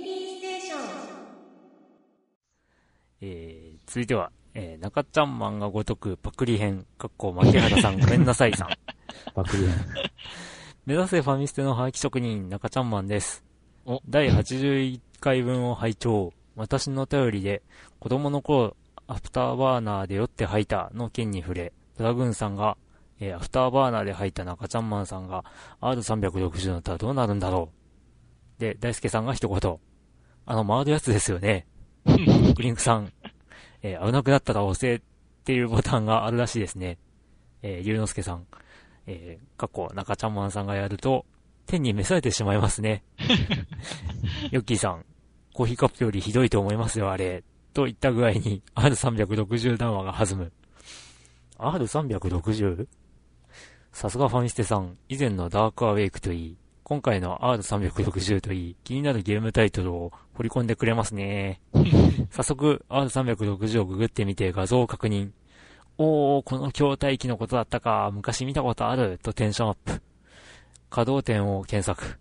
ミリーステーション。えー、続いては、えー、中ちゃんマンがごとくパクリ編、かっこ牧原さん ごめんなさいさん。パクリやん。目指せファミステのハガキ職人、中ちゃんマンですお。第81回分を拝聴私の便りで、子供の頃、アフターバーナーで酔って吐いたの件に触れ、ドラグーンさんが、えーアフターバーナーで吐いた中ちゃんマンさんが、R360 だったらどうなるんだろう。で、大輔さんが一言。あの回るやつですよね。クリンクさん、えー危なくなったら押せっていうボタンがあるらしいですね。えー、ゆうのすけさん、えー、過去中ちゃんマンさんがやると、天に召されてしまいますね。ヨッキーさん、コーヒーカップよりひどいと思いますよ、あれ。といった具合に R360 談話が弾む。R360? さすがファミステさん、以前のダークアウェイクといい、今回の R360 といい、気になるゲームタイトルを掘り込んでくれますね。早速、R360 をググってみて画像を確認。おー、この筐体機のことだったか、昔見たことある、とテンションアップ。稼働点を検索。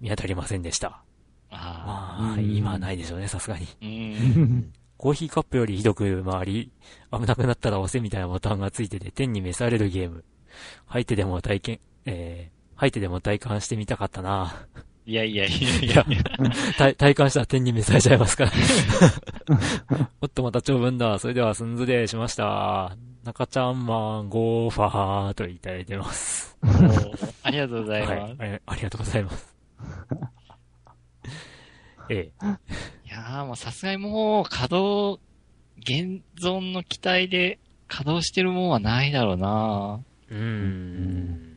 見当たりませんでした。あまあ、うん今はないでしょうね、さすがに。コーヒーカップよりひどく回り、危なくなったら押せみたいなボタンがついてて天に召されるゲーム。吐いてでも体験、えー、吐いてでも体感してみたかったな。いやいやいやいや。体体感したら天に召されちゃいますから。おっとまた長文だ。それではすんずれしました。中ちゃんマンゴーファーといただいてます。ありがとうございはいます。、あありがとうございます。ええ。いやーもうさすがにもう稼働、現存の機体で稼働してるもんはないだろうなうーん。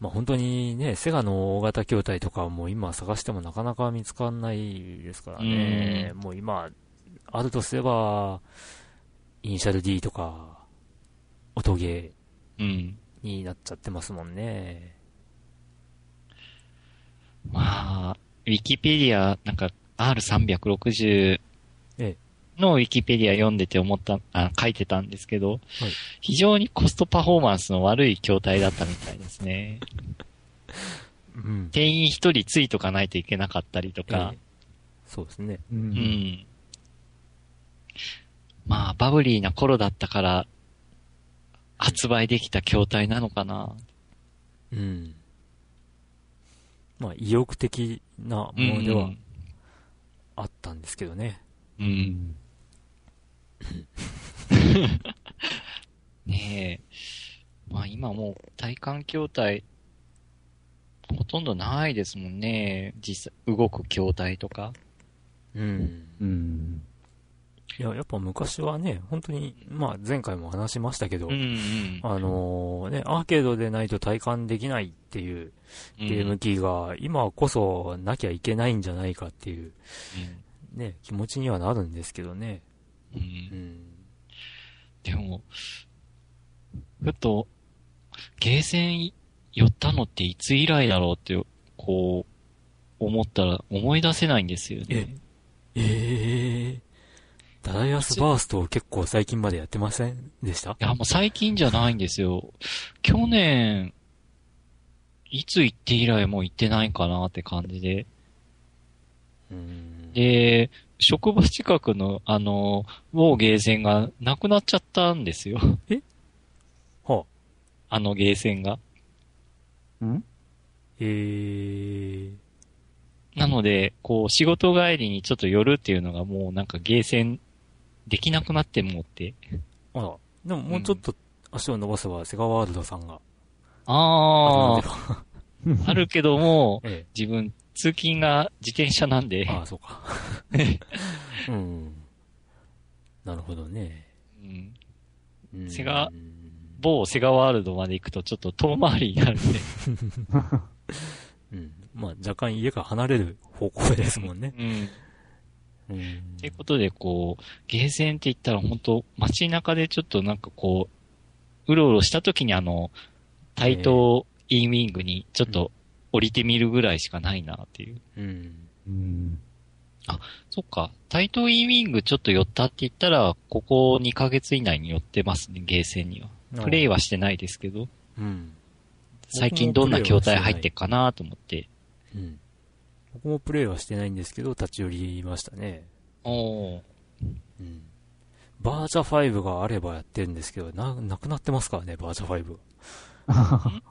まあ本当にね、セガの大型筐体とかはもう今探してもなかなか見つかんないですからね。もう今、あるとすれば、イニシャル D とか、音ゲうん。ーになっちゃってますもんね。まあ、ウィキペディア、なんか R360 ええのウィキペディア読んでて思った、あ書いてたんですけど、はい非常にコストパフォーマンスの悪い筐体だったみたいですね。うん。店員一人ついとかないといけなかったりとかええ、そうですね。う。うんん。まあ、バブリーな頃だったから、発売できた筐体なのかな。うん。まあ意欲的なものではあったんですけどね。う。うんん。ねえ。まあ今もう体感筐体、ほとんどないですもんね。実際、動く筐体とか。うん。うん。いや、やっぱ昔はね、本当に、まあ前回も話しましたけど、うんうん。あのね、アーケードでないと体感できないっていうゲーム機が、今こそなきゃいけないんじゃないかっていう、ね、気持ちにはなるんですけどね。うん。でも、ふと、ゲーセン寄ったのっていつ以来だろうって、こう、思ったら思い出せないんですよね。ええー。ダダイアスバーストを結構最近までやってませんでした？いや、もう最近じゃないんですよ。去年、いつ行って以来もう行ってないかなって感じで。うん。で、職場近くの、あの、某ゲーセンがなくなっちゃったんですよ。はあ、あのゲーセンが。ん？えー。なので、こう、仕事帰りにちょっと寄るっていうのがもうなんかゲーセンできなくなってもって。あら。でももうちょっと足を伸ばせばセガワールドさんが。あああ、あるけども、え自分、通勤が自転車なんでえ。、ああ、そうか。うん。なるほどね。うんうんセガ某セガワールドまで行くとちょっと遠回りになるんで。うん。まあ若干家から離れる方向ですもんね。うん。うん。ということで、こう、ゲーセンって言ったら本当街中でちょっとなんかこう、うろうろした時にあの、対等インウィングにちょっと降りてみるぐらいしかないなっていう。うん。うん。そっか。対等インウィングちょっと寄ったって言ったら、ここ2ヶ月以内に寄ってますね、ゲーセンには。プレイはしてないですけど、うん。最近どんな筐体入ってっかなと思って。うん。僕もプレイはしてないんですけど、立ち寄りましたね。おー。うん。バーチャ5があればやってるんですけど、な、なくなってますからね、バーチャ5。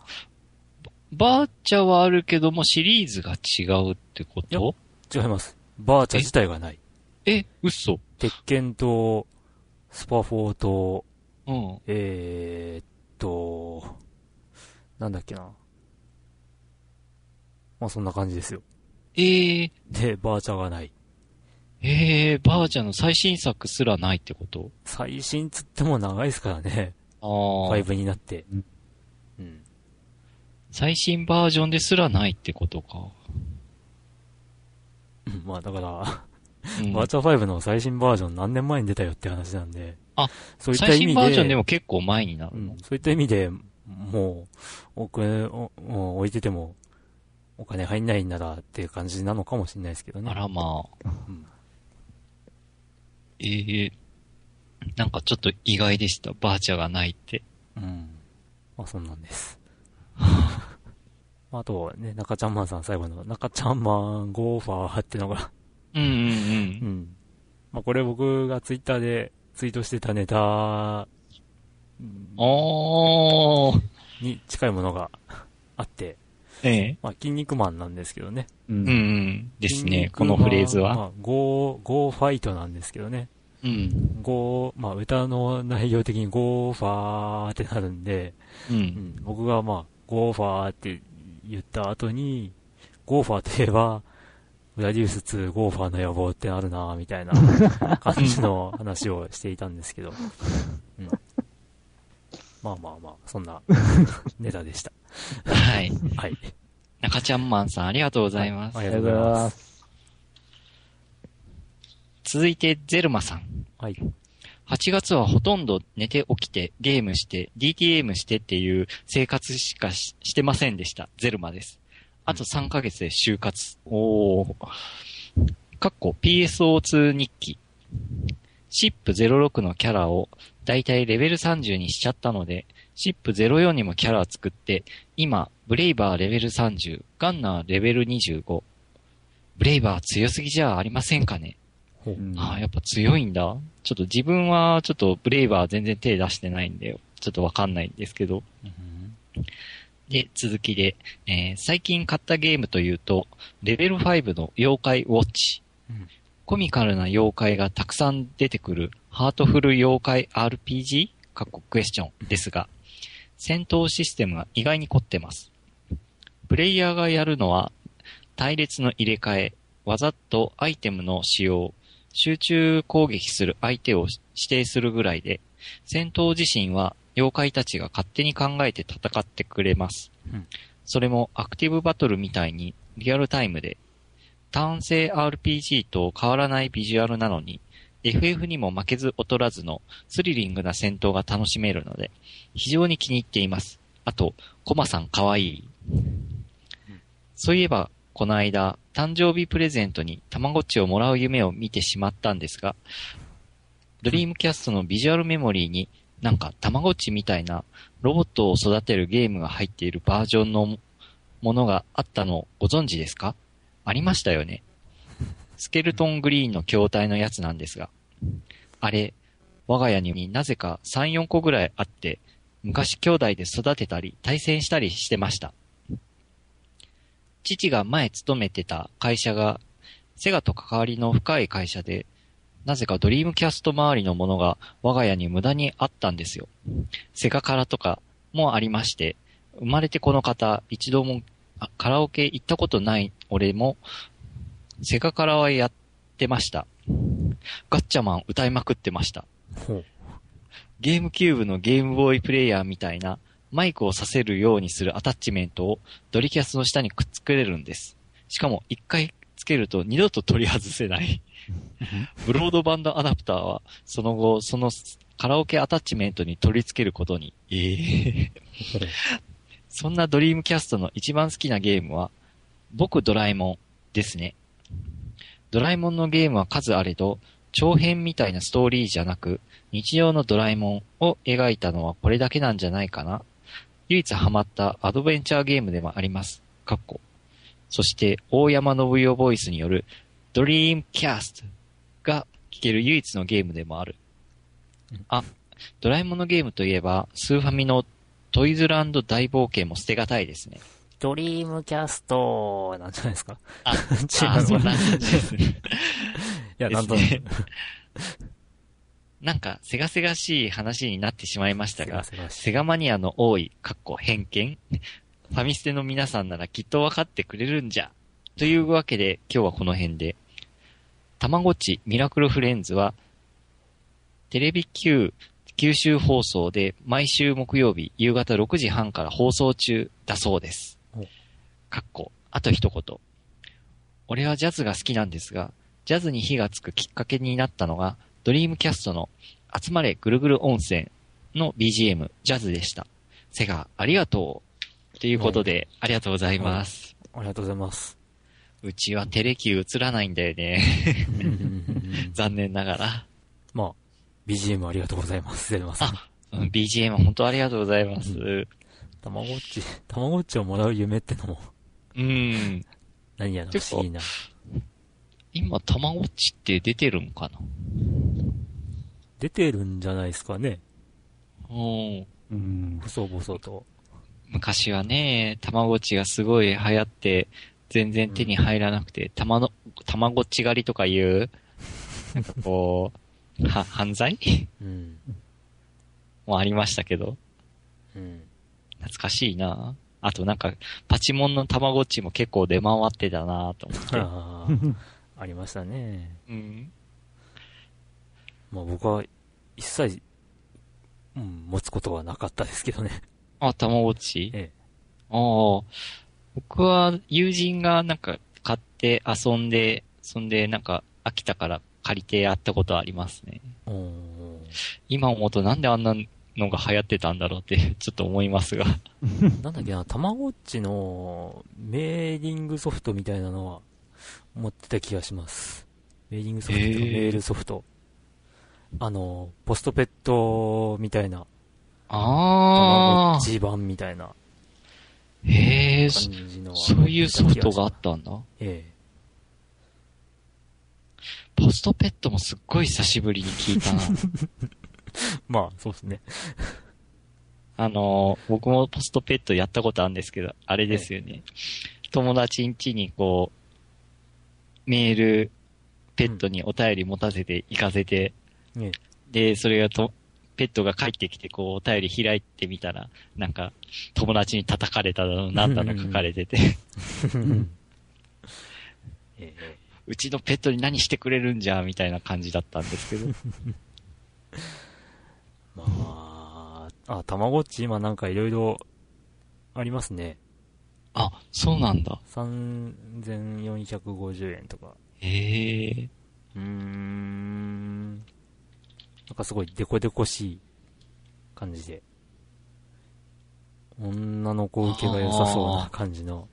バーチャはあるけどもシリーズが違うってこと？違います。バーチャ自体がない。え、嘘鉄拳と、スパ4と、うん。えー、っと、なんだっけな。まあそんな感じですよ。えー、で、バーチャがない。えー、バーチャの最新作すらないってこと？最新つっても長いですからね。ああ。5になって。うんうん。最新バージョンですらないってことか。う んまあだから、うんバーチャ5の最新バージョン何年前に出たよって話なんで。あ、そういった最意味で、新バージョンでも結構前になるの？うん、そういった意味で、もう、置く、おお置いてても、お金入んないんならっていう感じなのかもしれないですけどね。あらまあ。うんええなんかちょっと意外でした。バーチャがないって。うん。まあそんなんです。あとね、中ちゃんマンさん最後の、中ちゃんマンゴーファーってのが、うんうんう。うんん。まあこれ僕がツイッターでツイートしてたネタうんおー。に近いものがあって、ええまあ筋肉マンなんですけどね。う。うんうんん。ですね。このフレーズは。まあ、ゴー、ゴーファイトなんですけどね。うん。ゴー、まあ歌の内容的にゴーファーってなるんで、う。うんん、僕がまあ、ゴーファーって言った後に、ゴーファーといえば、ウラディウス2ゴーファーの野望ってあるなみたいな 感じの話をしていたんですけど。うん、まあまあまあ、そんなネタでした。はい。はい。中ちゃんマンさんありがとうございます。あありがとうございま。す。続いて、ゼルマさん。はい。8月はほとんど寝て起きて、ゲームして、DTM してっていう生活しかししてませんでした。ゼルマです。あと3ヶ月で就活。おー。かっこ PSO2 日記。シップ06のキャラをだいたいレベル30にしちゃったので、シップ04にもキャラを作って、今、ブレイバーレベル30、ガンナーレベル25。ブレイバー強すぎじゃありませんかね？ああ、やっぱ強いんだ。ちょっと自分はちょっとブレイバー全然手出してないんで、ちょっとわかんないんですけど。うんで、続きで、えー最近買ったゲームというと、レベル5の妖怪ウォッチ。うんコミカルな妖怪がたくさん出てくるハートフル妖怪 RPG? かっこクエスチョンですが、戦闘システムが意外に凝ってます。プレイヤーがやるのは、隊列の入れ替え、技とアイテムの使用、集中攻撃する相手を指定するぐらいで、戦闘自身は妖怪たちが勝手に考えて戦ってくれます。うんそれもアクティブバトルみたいにリアルタイムで、単性 RPG と変わらないビジュアルなのに、FF にも負けず劣らずのスリリングな戦闘が楽しめるので、非常に気に入っています。あと、コマさんかわいい。そういえば、この間、誕生日プレゼントにたまごっちをもらう夢を見てしまったんですが、ドリームキャストのビジュアルメモリーになんかたまごっちみたいなロボットを育てるゲームが入っているバージョンのものがあったのをご存知ですか？ありましたよね。スケルトングリーンの筐体のやつなんですが。あれ、我が家になぜか3、4個ぐらいあって、昔兄弟で育てたり対戦したりしてました。父が前勤めてた会社が、セガと関わりの深い会社で、なぜかドリームキャスト周りのものが我が家に無駄にあったんですよ。セガカラとかもありまして、生まれてこの方、一度もあカラオケ行ったことない俺も、セガカラはやってました。ガッチャマン歌いまくってました。ゲームキューブのゲームボーイプレイヤーみたいなマイクをさせるようにするアタッチメントをドリキャスの下にくっつけれるんです。しかも一回つけると二度と取り外せない。ブロードバンドアダプターはその後そのカラオケアタッチメントに取り付けることに。ええそれ。そんなドリームキャストの一番好きなゲームは、僕ドラえもんですね。ドラえもんのゲームは数あれど、長編みたいなストーリーじゃなく、日常のドラえもんを描いたのはこれだけなんじゃないかな。唯一ハマったアドベンチャーゲームでもあります。かっこ。そして大山信代ボイスによる Dreamcast が聴ける唯一のゲームでもあるうん。あ、ドラえもんのゲームといえば、スーファミのトイズランド大冒険も捨てがたいですね。ドリームキャストなんじゃないですか？あ、違あ、うそんな感じですね。いや、なんとねく。なんか、せがせがしい話になってしまいましたが、セガマニアの多い、かっこ偏見 ファミステの皆さんならきっと分かってくれるんじゃ。というわけで、今日はこの辺で。たまごっちミラクルフレンズは、テレビ級九州放送で毎週木曜日夕方6時半から放送中だそうですお。かっこ、あと一言。俺はジャズが好きなんですが、ジャズに火がつくきっかけになったのが、ドリームキャストの集まれぐるぐる温泉の BGM、ジャズでした。セガ、ありがとう。ということで、ありがとうございます。ありがとうございます。うちはテレキュー映らないんだよね。残念ながら。まあ、BGM ありがとうございます、ゼルマさん。うん BGM 本当ありがとうございます。たまごっち、たまごっちをもらう夢ってのも、うん。何やら不思議な。今、たまごっちって出てるんかな？出てるんじゃないですかね。うん。うん。細々と。昔はね、たまごっちがすごい流行って、全然手に入らなくて、たまの、たまごっち狩りとかいう、なんかこう、は、犯罪？うん。もありましたけど、うん。懐かしいなあとなんか、パチモンのたまごっちも結構出回ってたなと思って。ありましたね。うん。まあ僕は一切、うん、持つことはなかったですけどね。あ、たまごっち？ええ。ああ。僕は友人がなんか買って遊んで、そんでなんか飽きたから借りてやったことありますね。今思うとなんであんなのが流行ってたんだろうってちょっと思いますが。なんだっけな、たまごっちのメーリングソフトみたいなのは持ってた気がします。メーリングソフトとメールソフト。あの、ポストペットみたいな、ああごっ。ち版みたいなへえ、そういうソフトがあ持ったんだ。た気がしますえポストペットもすっごい久しぶりに聞いたな。え。まあ、そうですね。あの、僕もポストペットやったことあるんですけど、あれですよね。友達ん家にこう、メール、ペットにお便り持たせて行かせて、ねで、それがと、ペットが帰ってきて、こう、お便り開いてみたら、なんか、友達に叩かれたの、なんだの書かれてて、ええうちのペットに何してくれるんじゃ、みたいな感じだったんですけど。まあ、あ、たまごっち今なんかいろいろありますね。あ、そうなんだ。3450円とか。へえ。うーん。なんかすごいデコデコしい感じで。女の子受けが良さそうな感じの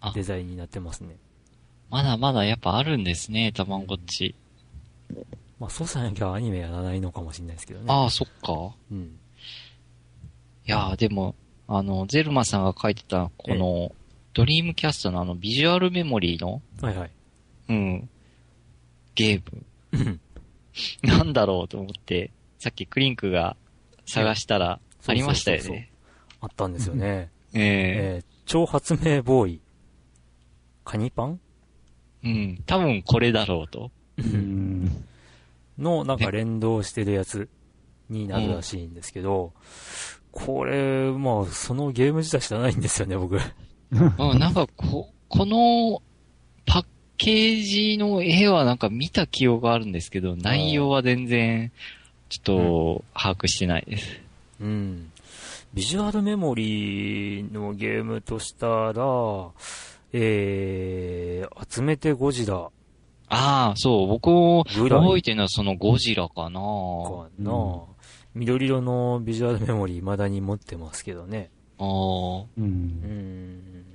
あデザインになってますね。まだまだやっぱあるんですね、たまごっち。まあそうさなきゃアニメやらないのかもしれないですけどね。ああ、そっか。うん。いやーでも、あの、ゼルマさんが書いてた、この、ドリームキャストのあの、ビジュアルメモリーの、はいはい。うん、ゲーム、うん なんだろうと思って、さっきクリンクが探したら、ありましたよそうそうそうね。あったんですよね。ええー、超発明ボーイ。カニパン？えうん、多分これだろうと。うん。の、なんか連動してるやつになるらしいんですけど、これ、まあ、そのゲーム自体知らないんですよね、僕。うん、なんかこ、この、ケージの絵はなんか見た記憶があるんですけど、内容は全然、ちょっと、把握してないです。うん。ビジュアルメモリーのゲームとしたら、えー、集めてゴジラああ、そう、僕もぐらい覚えてるのはそのゴジラかなかな、うん緑色のビジュアルメモリー未だに持ってますけどね。ああ。う。うんん。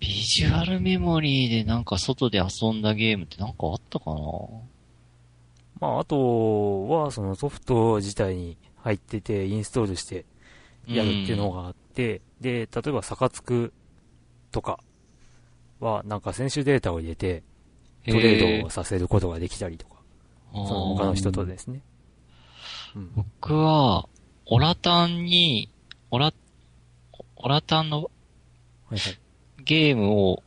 ビジュアルメモリーでなんか外で遊んだゲームってなんかあったかな？まあ、あとは、そのソフト自体に入ってて、インストールしてやるっていうのがあって、で、例えば、サカツクとかは、なんか選手データを入れて、トトレードをさせることができたりとか、その他の人とですね。うん。僕は、オラタンに、オラ、オラタンのはいはい。ゲームを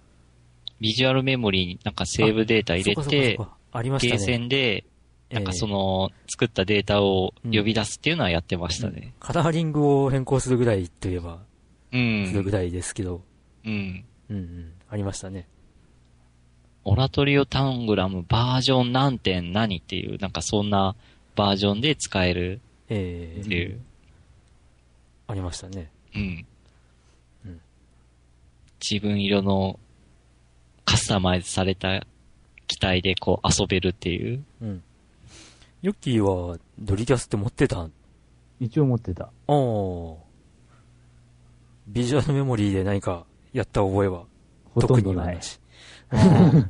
ビジュアルメモリーになんかセーブデータ入れてゲーね。センで、なんかえーその、作ったデータを呼び出すっていうのはやってましたね。カラーリングを変更するぐらいといえば、うん。するぐらいですけど、うん。うんうん。ありましたね。オラトリオタングラムバージョン何点何っていう、なんかそんなバージョンで使えるええっていう。ありましたね。うん。うん自分色のカスタマイズされた機体でこう遊べるっていう。うん。ヨッキーはドリキャスって持ってた？あ一応持ってた。あ。ビジュアルメモリーで何かやった覚えは？特んどない。し。うん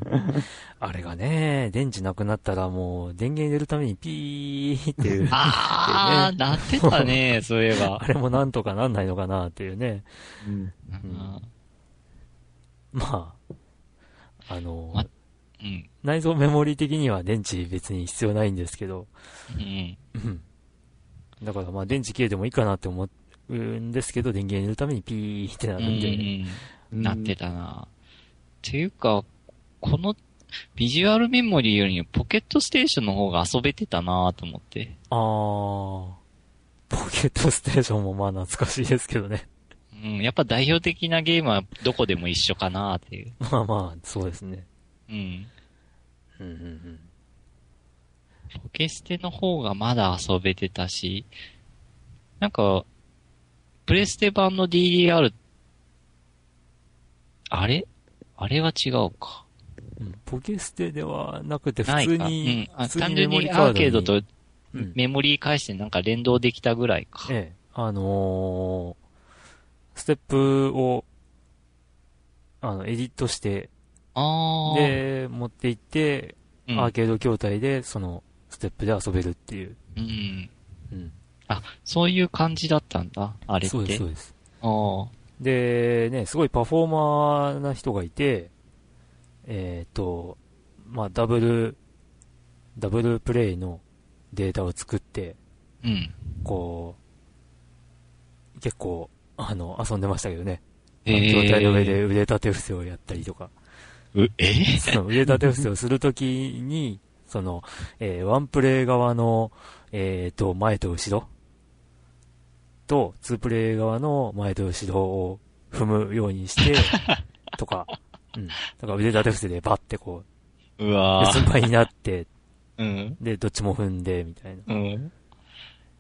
あれがね、電池なくなったらもう電源入れるためにピーっていう。あー、なってたね、そういえば あ。れもなんとかなんないのかなっていうね。うん。うんまあ、あの、まうん。内蔵メモリー的には電池別に必要ないんですけど、うん。うんだからまあ電池切れてもいいかなって思うんですけど、電源入れるためにピーってなうんるんで、うん。なってたな。っていうか、このビジュアルメモリーよりもポケットステーションの方が遊べてたなと思って。あー、ポケットステーションもまあ懐かしいですけどね。うん。やっぱ代表的なゲームはどこでも一緒かなっていう。まあまあ、そうですね。うん。うんうんうん。ポケステの方がまだ遊べてたし、なんか、プレステ版の DDR、あれ？あれは違うか。うんポケステではなくて普通にん、。あ普通単純にアーケードとうんメモリー返してなんか連動できたぐらいか。ええ、あのーステップを、あの、エディットして。で、持っていって、うん、アーケード筐体で、その、ステップで遊べるっていう。うん。うん。あ、そういう感じだったんだ。あれって。そうです、そうです。あーで、ね、すごいパフォーマーな人がいて、えっ、と、まあ、ダブル、ダブルプレイのデータを作って、うん。こう、結構、あの、遊んでましたけどね。え筐体の上で腕立て伏せをやったりとか。う、えその腕立て伏せをするときに、その、えーワンプレイ側の、えっ、と、前と後ろ？と、ツープレイ側の前と後ろを踏むようにして、とか、うん。だから腕立て伏せでバッてこうう、わー。四つん這いになって、うん。で、どっちも踏んで、みたいな。うん。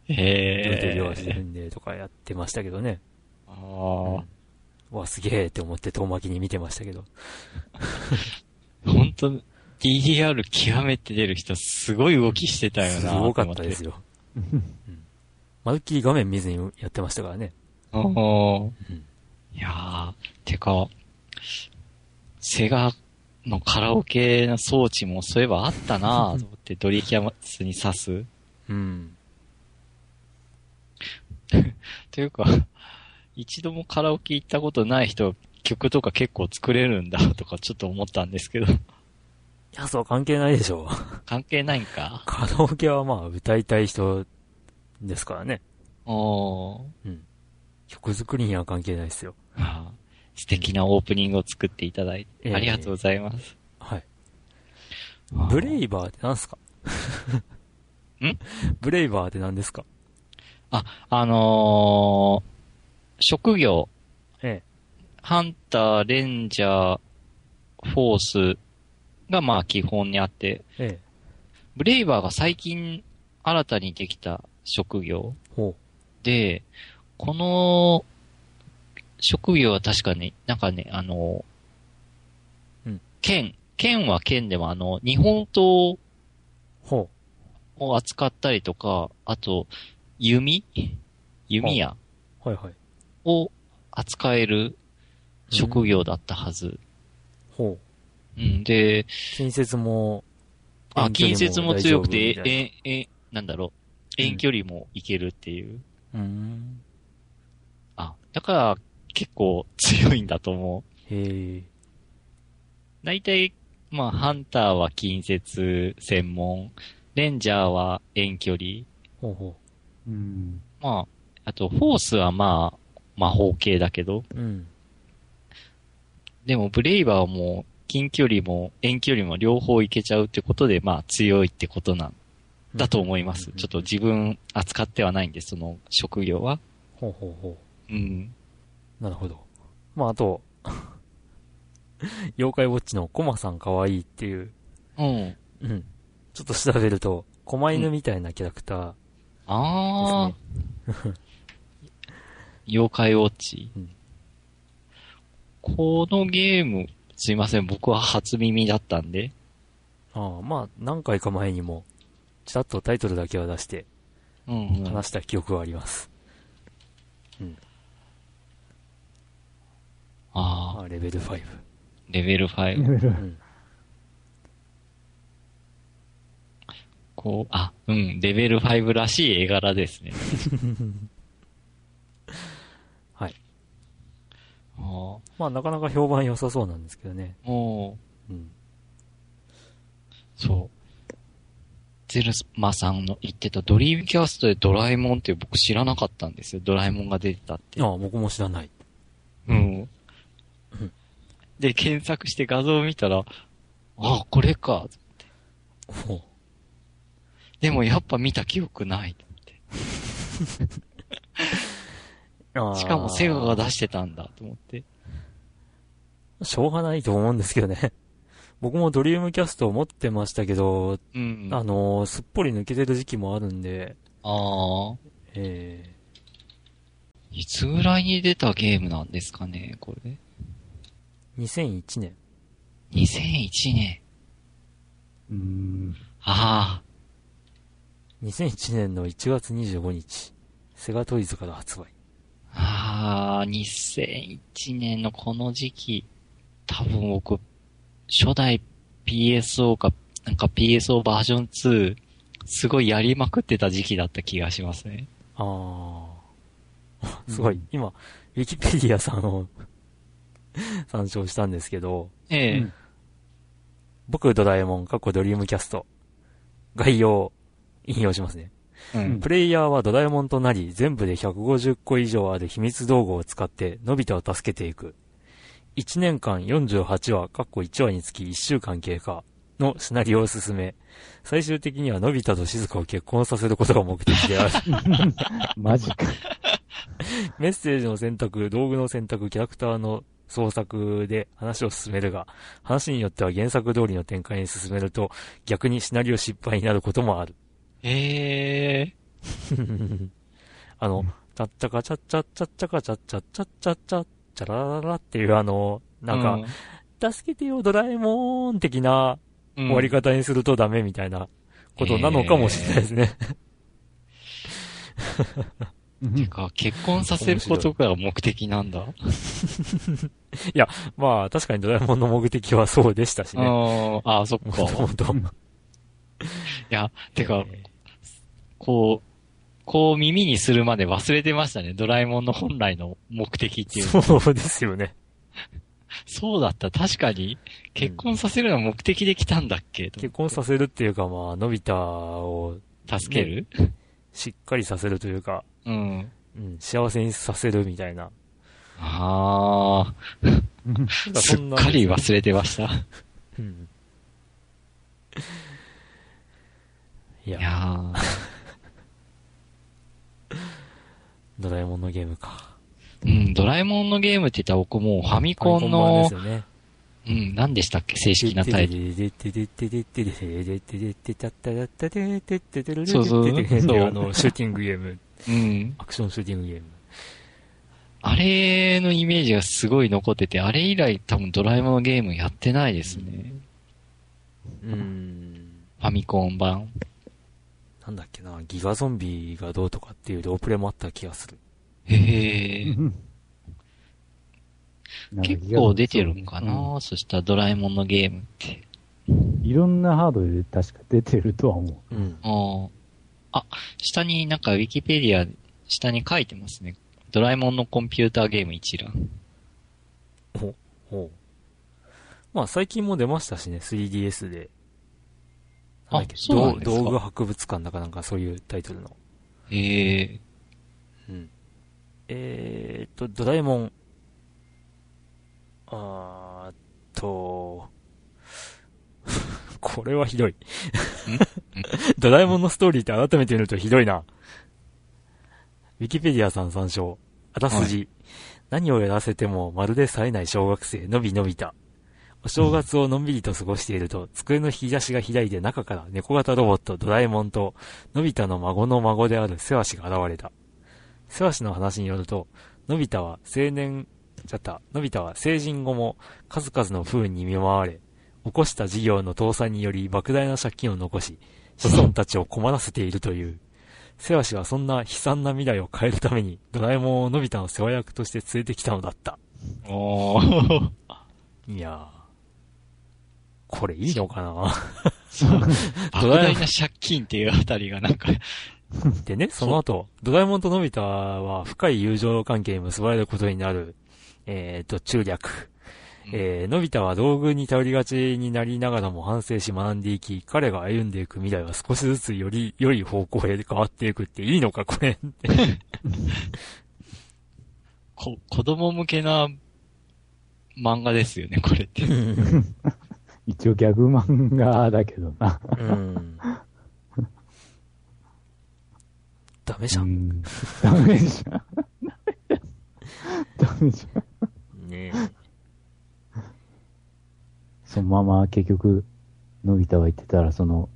両へ手両足でー。踏んでとかやってましたけどね。あうーん。わ、すげえって思って遠巻きに見てましたけど。ほんと、DDR 極めて出る人すごい動きしてたよすな。ごかったですよ。よ。まるっきり画面見ずにやってましたからね。おーうんいやー、てか、セガのカラオケの装置もそういえばあったなぁと思って、ドリキャスに刺す。うん。というか、一度もカラオケ行ったことない人、曲とか結構作れるんだとかちょっと思ったんですけど、いや、そう関係ないでしょう。関係ないんか？カラオケはまあ歌いたい人ですからね。おー。うん。曲作りには関係ないですよ。素敵なオープニングを作っていただいて、ええありがとうございます。はい。ブレイバーって何すか？ん？ブレイバーって何ですか？あ、あのー職業、えハンター、レンジャー、フォースがまあ基本にあって、え、え。え。ブレイバーが最近新たにできた職業ほで、この職業は確かに、なんかね、あの、うん。剣、剣は剣でもあの、日本刀を扱ったりとか、あと、弓？弓矢？う。はいはい。を扱える職業だったはず。ほう。うん、で、近接も、あ、近接も強くて、大丈夫みたいえ、え、なんだろう、遠距離もいけるっていう。なうん。あ、だから結構強いんだと思へえ。大体、まあ、ハンターは近接専門、レンジャーは遠距離、ほうほうん。まあ、あと、フォースはまあ、魔法系だけど、う。うん。でもブレイバーはもう、近距離も遠距離も両方いけちゃうってことで、まあ強いってことなんだと思います。ちょっと自分扱ってはないんで、その職業は。ほうほうほうん。う。なるほど。まあ、あと、妖怪ウォッチのコマさん可愛いっていう、うん。うん。ちょっと調べると、狛犬みたいなキャラクターね。ー、妖怪ウォッチ。うんこのゲーム、すいません、僕は初耳だったんで。ああ、まあ、何回か前にも、ちらっとタイトルだけは出して、うん、うん。話した記憶はあります。あああ、レベル5。ー、レベルレ5。ベルうん。こう、あ、うん、レベル5らしい絵柄ですね。はい。あまあ、なかなか評判良さそうなんですけどね。あ、もう、うん。そう。ゼルマさんの言ってたドリームキャストでドラえもんって僕知らなかったんですよ。ドラえもんが出てたって。ああ、僕も知らない。うん。で、検索して画像を見たら、あ、これか。ほう。でもやっぱ見た記憶ない。あ あしかもセガが出してたんだと思って。しょうがないと思うんですけどね。僕もドリームキャストを持ってましたけど、うん。あのーすっぽり抜けてる時期もあるんで、ああ。えいつぐらいに出たゲームなんですかね、これ。ー、2001年。2001年。うん。あ2001年の1月25日、セガトイズから発売。あ。ああ、2001年のこの時期。多分僕、初代 PSO か、なんか PSO バージョン2、すごいやりまくってた時期だった気がしますね。ああ。すごい、うん今、ウィキペディアさんを 参照したんですけど、ええうん僕ドラえもん、過去ドリームキャスト。概要、引用しますね。うん。プレイヤーはドラえもんとなり、全部で150個以上ある秘密道具を使って、のび太を助けていく。1年間48話、過去1話につき1週間経過のシナリオを進め、最終的にはのび太と静香を結婚させることが目的である。マジか。メッセージの選択、道具の選択、キャラクターの創作で話を進めるが、話によっては原作通りの展開に進めると、逆にシナリオ失敗になることもある。ええあの、チャッチャカチャッチャッチャッチャカチャッチャッチャッチャッチャッチャラララっていうあの、なんか、助けてよドラえもん的な、終わり方にするとダメみたいなことなのかもしれないですね。てか、結婚させることが目的なんだ。いやまあ、確かにドラえもんの目的はそうでしたしね。ああ、そっか。もともと。いや、てか、こう、こう耳にするまで忘れてましたね。ドラえもんの本来の目的っていう。そうですよね。そうだった。確かに、結婚させるのが目的で来たんだっけ、結婚させるっていうかまあ、のび太を助ける、しっかりさせるというか、うん。うん、幸せにさせるみたいな。ああ、すっかり忘れてました。うん。いやードラえもんのゲームか。うん、ドラえもんのゲームって言ったら僕もうファミコンの。うん、何でしたっけ？正式なタイトル。ルそうそうそうあの、シューティングゲーム。うん。アクションシューティングゲーム。あれのイメージがすごい残ってて、あれ以来多分ドラえもんのゲームやってないですね。うん。ファミコン版。なんだっけな、ギガゾンビがどうとかっていうロープレもあった気がする。へえ。結構出てるんかな、そしたらドラえもんのゲームって。うんいろんなハードで確か出てるとは思うん。ああ。あ、下になんかウィキペディア、下に書いてますね。ドラえもんのコンピューターゲーム一覧。ほう。まあ最近も出ましたしね、3DS で。あなんだっけそうなんですか道道具博物館だかなんかそういうタイトルの。へえ。うん。えーっと、ドラえもん。あーっと、これはひどい。ドラえもんのストーリーって改めて見るとひどいな。ウィキペディアさん参照。あらすじ。何をやらせてもまるで冴えない小学生、のびのびた。お正月をのんびりと過ごしていると、机の引き出しが開いて中から猫型ロボットドラえもんと、のび太の孫の孫であるセワシが現れた。セワシの話によると、のび太は青年、じゃった、のび太は成人後も数々の不運に見舞われ、起こした事業の倒産により莫大な借金を残し、子孫たちを困らせているという。セワシはそんな悲惨な未来を変えるために、ドラえもんをのび太の世話役として連れてきたのだった。おー。いやー。これいいのかな？そう。莫大な借金っていうあたりがなんか、でね、その後、ドラえもんとのび太は深い友情関係に結ばれることになる、えっ、と、中略。えー、のび太は道具に頼りがちになりながらも反省し学んでいき、彼が歩んでいく未来は少しずつより良い方向へ変わっていくっていいのか、これ。こ、子供向けな漫画ですよね、これって。一応ギャグ漫画だけどな。うん。ダメじゃ。うんんダメじゃん。ダメじゃん。ねそのまま結局、のび太は言ってたら、その、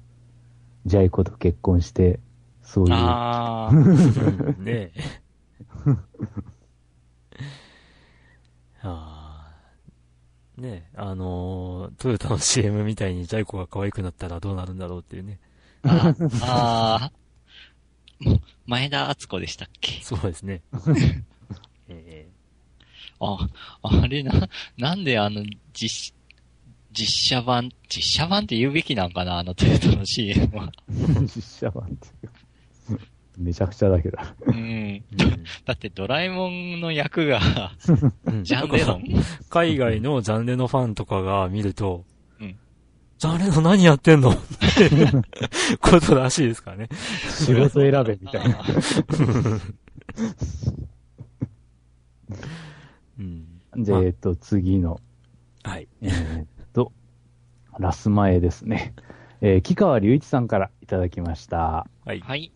ジャイ子と結婚して、そういう、ああ。うんねえ。あーねえ、あのートヨタの CM みたいにジャイ子が可愛くなったらどうなるんだろうっていうね。ああ前田敦子でしたっけ？そうですね。えあ、あれな、なんであの、実、実写版、実写版って言うべきなんかなあのトヨタの CM は。実写版っていう。めちゃくちゃだけど。うん。ーだってドラえもんの役が、うんジャンレノン海外のジャンレノファンとかが見ると、うんジャンレノ何やってんの？っ てことらしいですからね。仕事選べみたいな。うん。で、えっと、次の、はい。えーっと、ラス前ですね。えー、木川隆一さんからいただきました。はい。はい。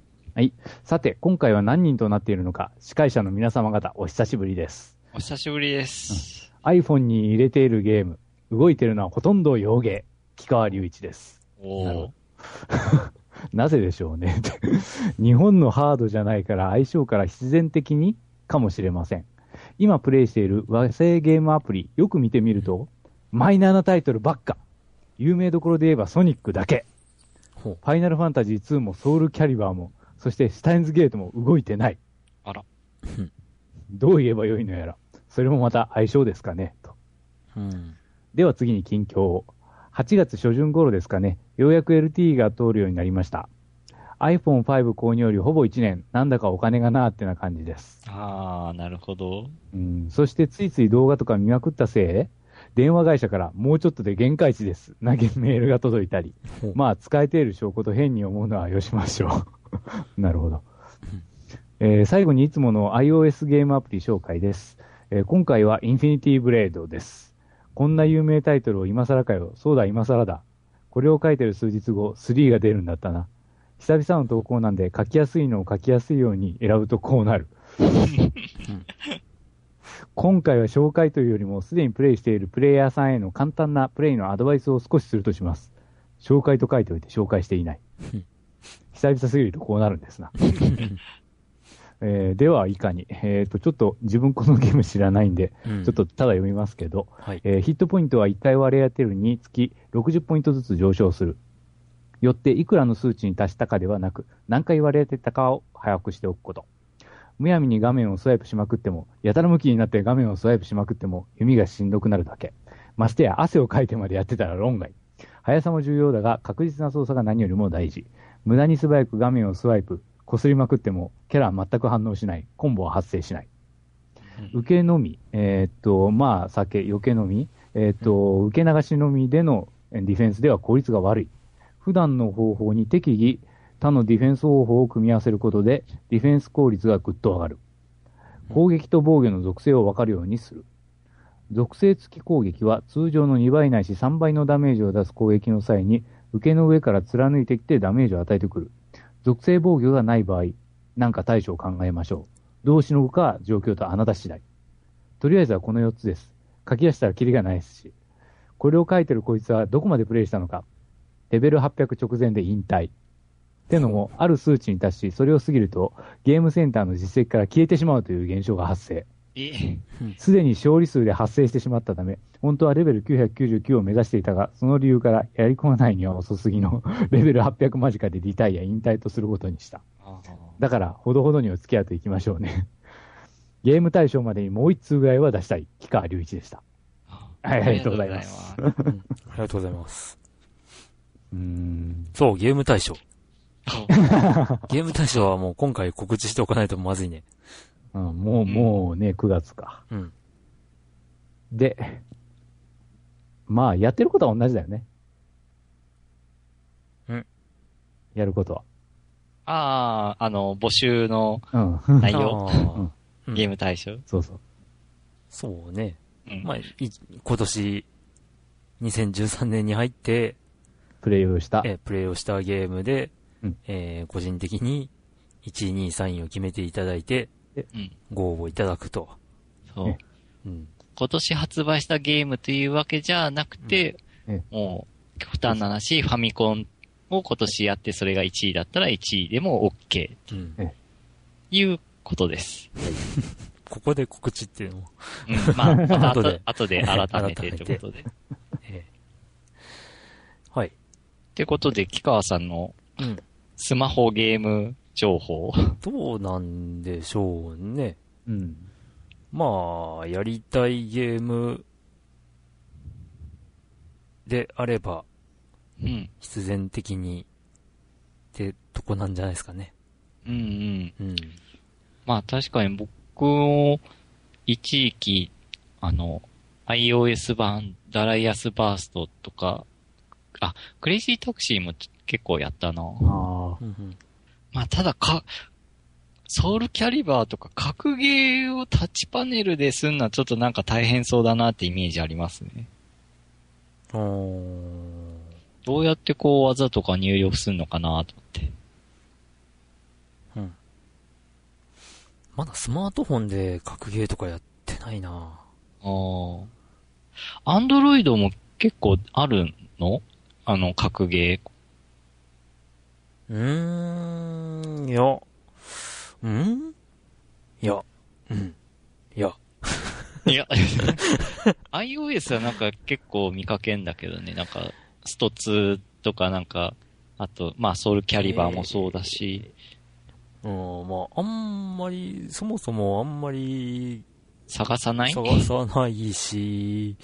さて、今回は何人となっているのか、司会者の皆様方、お久しぶりです。お久しぶりです。iPhone に入れているゲーム、動いているのはほとんど洋芸、木川隆一です。おなるほー。なぜでしょうね。日本のハードじゃないから相性から必然的にかもしれません。今プレイしている和製ゲームアプリ、よく見てみると、マイナーなタイトルばっか。有名どころで言えばソニックだけ。ファイナルファンタジー2もソウルキャリバーも、そしてシュタインズゲートも動いてない。あら。どう言えばよいのやら。それもまた相性ですかね。と。うん。では次に近況を。8月初旬頃ですかね。ようやく LTE が通るようになりました。iPhone5 購入よりほぼ1年、なんだかお金がなーってな感じです。ああ、なるほど。うん、そしてついつい動画とか見まくったせいで、電話会社からもうちょっとで限界値です。投げメールが届いたり。まあ、使えている証拠と変に思うのはよしましょう。なるほど。えー最後にいつもの iOS ゲームアプリ紹介です。えー今回はインフィニティブレードです。こんな有名タイトルを今更かよ。そうだ、今更だ。これを書いてる数日後、3が出るんだったな。久々の投稿なんで書きやすいのを書きやすいように選ぶとこうなる。今回は紹介というよりも、すでにプレイしているプレイヤーさんへの簡単なプレイのアドバイスを少しするとします。紹介と書いておいて紹介していない。久々すぎるとこうなるんですな。えーでは、いかに。えっ、と、ちょっと自分このゲーム知らないんで、うんちょっとただ読みますけど、はい。えーヒットポイントは1回割り当てるにつき60ポイントずつ上昇する。よって、いくらの数値に達したかではなく、何回割り当てたかを把握しておくこと。むやみに画面をスワイプしまくっても、やたら向きになって画面をスワイプしまくっても、弓がしんどくなるだけ。ましてや、汗をかいてまでやってたら論外。速さも重要だが、確実な操作が何よりも大事。無駄に素早く画面をスワイプ、擦りまくっても、キャラは全く反応しない。コンボは発生しない。受けのみ、えーっと、まあ、酒、余計のみ、えっ、と、受け流しのみでのディフェンスでは効率が悪い。普段の方法に適宜他のディフェンス方法を組み合わせることで、ディフェンス効率がぐっと上がる。攻撃と防御の属性を分かるようにする。属性付き攻撃は通常の2倍ないし3倍のダメージを出す攻撃の際に、受けの上から貫いてきてダメージを与えてくる。属性防御がない場合、なんか対処を考えましょう。どうしのぐか状況とあなた次第。とりあえずはこの4つです。書き出したらキリがないですし。これを書いてるこいつはどこまでプレイしたのか。レベル800直前で引退。ってのも、ある数値に達し、それを過ぎると、ゲームセンターの実績から消えてしまうという現象が発生。え、すでに勝利数で発生してしまったため、本当はレベル999を目指していたが、その理由からやり込まないには遅すぎの レベル800間近でリタイア、引退とすることにした。だから、ほどほどにお付き合っていきましょうね。ゲーム対象までにもう一通ぐらいは出したい、木川隆一でした。あはいありがとうございますありがとうございます。うーん。そう、ゲーム大賞。ますゲーム大賞はもう今回告知しておかないとまずいね。うん、もう、もうね、9月か。うん。で、まあ、やってることは同じだよね。うん。やることは。ああ、あの、募集のうん。内容、うんゲーム対象？そうそう。そうね。うんまあ、い今年、2013年に入って、プレイをした。えープレイをしたゲームで、うんえー個人的に1位、2位、3位を決めていただいて、うん。ご応募いただくと。そうね。うん。今年発売したゲームというわけじゃなくて、うんえもう、極端な話、ファミコンを今年やってそれが1位だったら1位でも OK うんえいうことです。ここで告知っていうのも、うん、まあ、また 後後でで、後で改めてってことで。っえーはい。てことで、木川さんのうん。スマホゲーム情報。どうなんでしょうね。うん。まあ、やりたいゲームであれば、うん。必然的に、ってとこなんじゃないですかね。うんうん。うん。まあ確かに僕も、一時期、あの、iOS 版、ダライアスバーストとか、あ、クレイジータクシーも結構やったな。ああ。うんうんまあただか、ソウルキャリバーとか格ゲーをタッチパネルですんのはちょっとなんか大変そうだなってイメージありますね。あーどうやってこう技とか入力するのかなと思って。うん。まだスマートフォンで格ゲーとかやってないなああ。アンドロイドも結構あるの？あの、格ゲー。うーん、いや、うん。いや、うん。いや、いや、iOS はなんか結構見かけんだけどね。なんか、スト2とかなんか、あと、まあ、ソウルキャリバーもそうだし、うん、まあ、あんまり、そもそもあんまり探さない探さないし、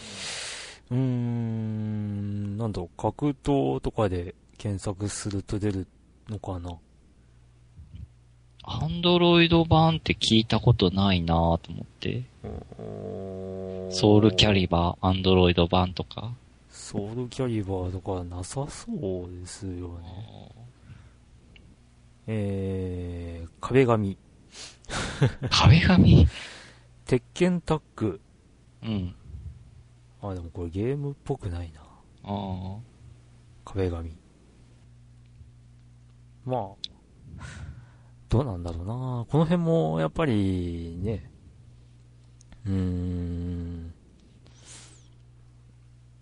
うーん、なんだろう、格闘とかで検索すると出るのかな？アンドロイド版って聞いたことないなぁと思って。ソウルキャリバー、アンドロイド版とか。ソウルキャリバーとかなさそうですよね。えー、壁紙、壁紙？鉄拳タッグ。うん。あ、でもこれゲームっぽくないな。あ壁紙。まあ、どうなんだろうな。この辺も、やっぱり、ね、うーん、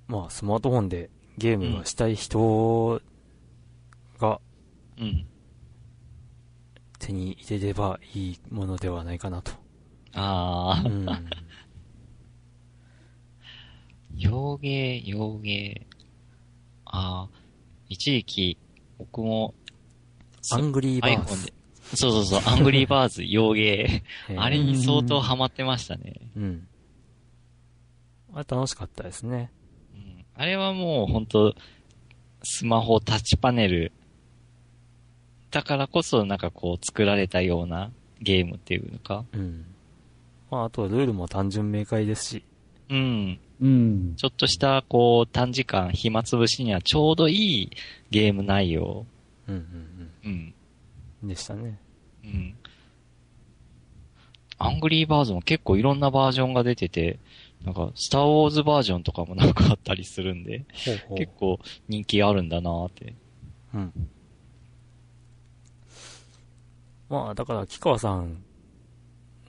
まあ、スマートフォンでゲームがしたい人があ。うん。手に入れればいいものではないかなと。ああ。うん。洋芸、洋芸。ああ。一時期、僕も、アングリーバーズで。。そうそうそう、アングリーバーズ、洋ゲー。えーあれに相当ハマってましたね。うん。あれ楽しかったですね。うんあれはもう本当スマホタッチパネルだからこそなんかこう作られたようなゲームっていうのか。うん。まあ、あとはルールも単純明快ですし、うん。うん。ちょっとした、こう、短時間、暇つぶしにはちょうどいいゲーム内容。うんうんうん。うん。でしたね。うん。アングリーバーズも結構いろんなバージョンが出てて、なんか、スターウォーズバージョンとかもなんかあったりするんで、ほうほう結構人気あるんだなーって。うん。まあ、だから、木川さん、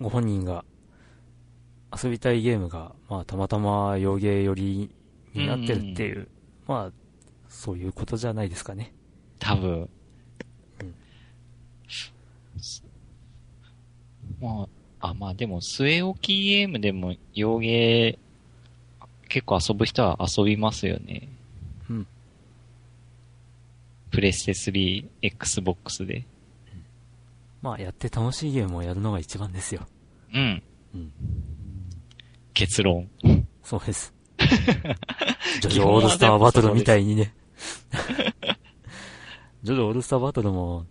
ご本人が遊びたいゲームが、まあ、たまたま洋芸寄りになってるっていう、まあ、そういうことじゃないですかね。多分。うんまあ、あ、まあでも、据え置きゲームでも洋芸、結構遊ぶ人は遊びますよね。うん。プレステ3、Xbox で。まあ、やって楽しいゲームをやるのが一番ですよ。うん。うん。結論。そうです。ジョジョオールスターバトルみたいにね。ジョジョオールスターバトルも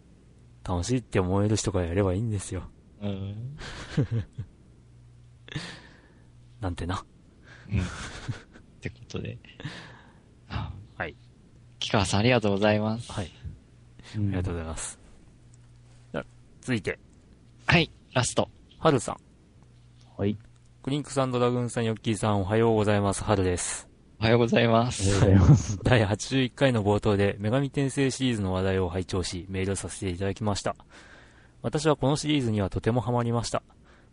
楽しいって思える人がやればいいんですよ。うん。なんてな。うん。ってことで。あ はい。木川さんありがとうございます。はい。あありがとうございます。じゃあ続いて、はい、ラスト。はるさん。はい。クリンクさんドラグーンさん、ヨッキーさん、おはようございます。はるです。おはようございまありがす。とうございます。第81回の冒頭で、女神転生シリーズの話題を拝聴し、メールさせていただきました。私はこのシリーズにはとてもハマりました。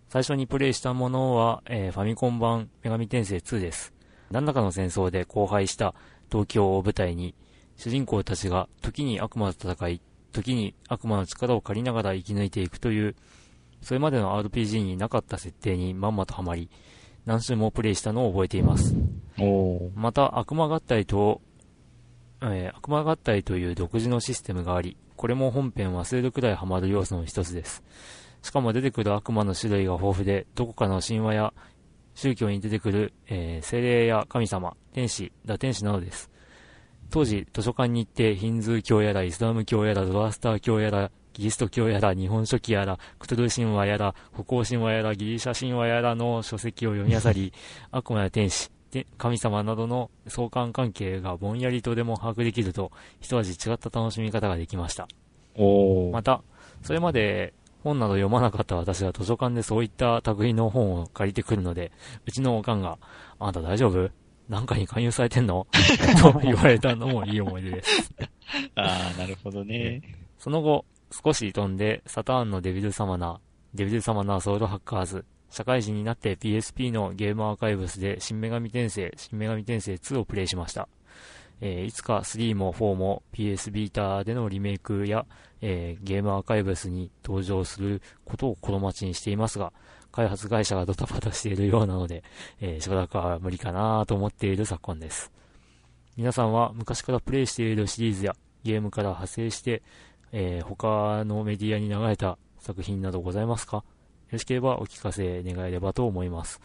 最初にプレイしたものは、えーファミコン版女神転生2です。何らかの戦争で荒廃した東京を舞台に、主人公たちが時に悪魔と戦い、時に悪魔の力を借りながら生き抜いていくという、それまでの RPG になかった設定にまんまとハマり、何周もプレイしたのを覚えています。また、悪魔合体と、えー悪魔合体という独自のシステムがあり、これも本編忘れるくらいハマる要素の一つです。しかも出てくる悪魔の種類が豊富で、どこかの神話や宗教に出てくる、えー精霊や神様、天使、堕天使などです。当時、図書館に行ってヒンズー教やら、イスラム教やら、ゾワスター教やら、キリスト教やら、日本書紀やら、クトゥルー神話やら、北欧神話やら、ギリシャ神話やらの書籍を読み漁り、悪魔や天使、で神様などの相関関係がぼんやりとでも把握できると、一味違った楽しみ方ができました。おー。また、それまで本など読まなかった私は図書館でそういった類の本を借りてくるので、うちのおかんが、あんた大丈夫？なんかに勧誘されてんの？と言われたのもいい思い出です。あー、なるほどね。その後、少し飛んで、サターンのデビルサマナー、デビルサマナーソウルハッカーズ、社会人になって PSP のゲームアーカイブスで新女神転生、新女神転生2をプレイしました。えーいつか3も4も PS ビーターでのリメイクや、えーゲームアーカイブスに登場することを心待ちにしていますが、開発会社がドタバタしているようなので、えーしばらくは無理かなと思っている昨今です。皆さんは昔からプレイしているシリーズやゲームから派生して、えー他のメディアに流れた作品などございますか？よろしければお聞かせ願えればと思います。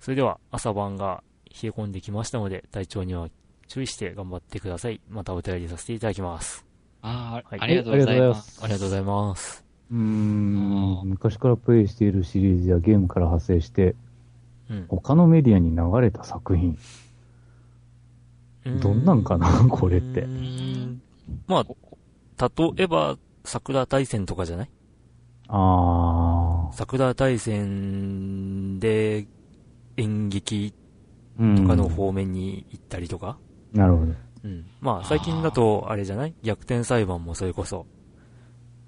それでは朝晩が冷え込んできましたので体調には注意して頑張ってください。またお便りさせていただきます。あー、はいありがとうございます。ありがとうございます。うーん、昔からプレイしているシリーズやゲームから派生して、うん。他のメディアに流れた作品。どんなんかなこれってまあ、例えば、桜大戦とかじゃない？あ桜大戦で演劇。とかの方面に行ったりとか、なるほど。うん。まあ、最近だと、あれじゃない？逆転裁判もそれこそ、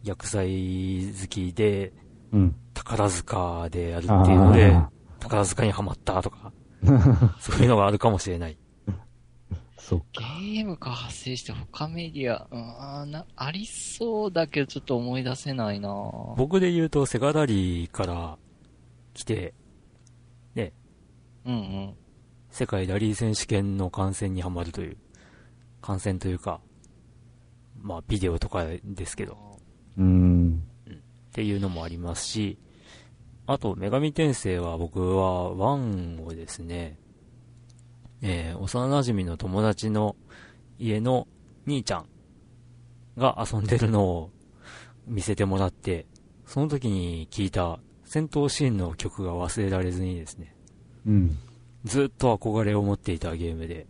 逆裁好きで、うん。宝塚でやるっていうのであ、宝塚にはまったとか、そういうのがあるかもしれない。そっゲか。ームが発生して他メディア、うーんな、ありそうだけどちょっと思い出せないな僕で言うと、セガラリーから来て、うんうん。世界ラリー選手権の観戦にはまるという、観戦というか、まあ、ビデオとかですけど、うーん。っていうのもありますし、あと、女神転生は僕は1をですね、えー、幼馴染の友達の家の兄ちゃんが遊んでるのを見せてもらって、その時に聞いた戦闘シーンの曲が忘れられずにですね、うん。ずっと憧れを持っていたゲームで、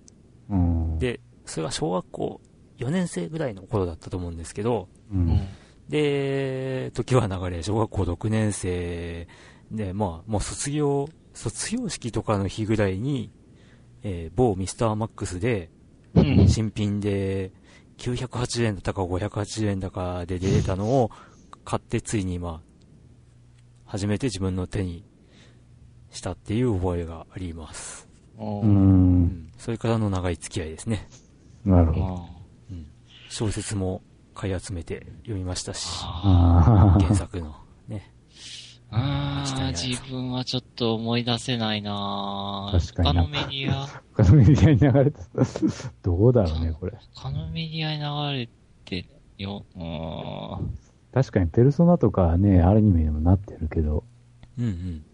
うん。で、それが小学校4年生ぐらいの頃だったと思うんですけど、う。うんん。で、時は流れ、小学校6年生で、まあ、もう卒業、卒業式とかの日ぐらいに、えー某ミスターマックスで、うん。新品で、980円だったか580円だかで出てたのを買ってついに今、初めて自分の手にしたっていう覚えがあります。おう。うんん。それからの長い付き合いですね。なるほど。あ小説も買い集めて読みましたし、あ原作のね。あしたいな自分はちょっと思い出せないな確かにな他のメディア、他のメディアに流れた。どうだろうね、これ。他のメディアに流れてよ、うーん。確かに、ペルソナとかはね、アニメにもなってるけど。うんうん。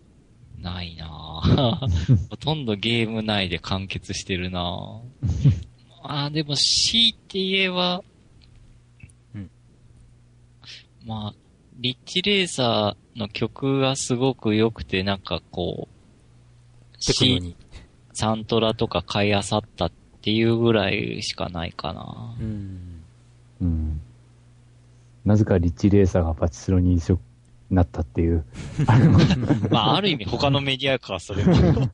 ないなぁ ほとんどゲーム内で完結してるなぁ あーでも強いて言えば、うんまあ、リッチレーサーの曲がすごく良くて、なんかこう、テクノ C に。サントラとか買い漁ったっていうぐらいしかないかなうん。うん。なぜかリッチレーサーがパチスロに一緒になったっていう。まあ、ある意味他のメディアか、それも。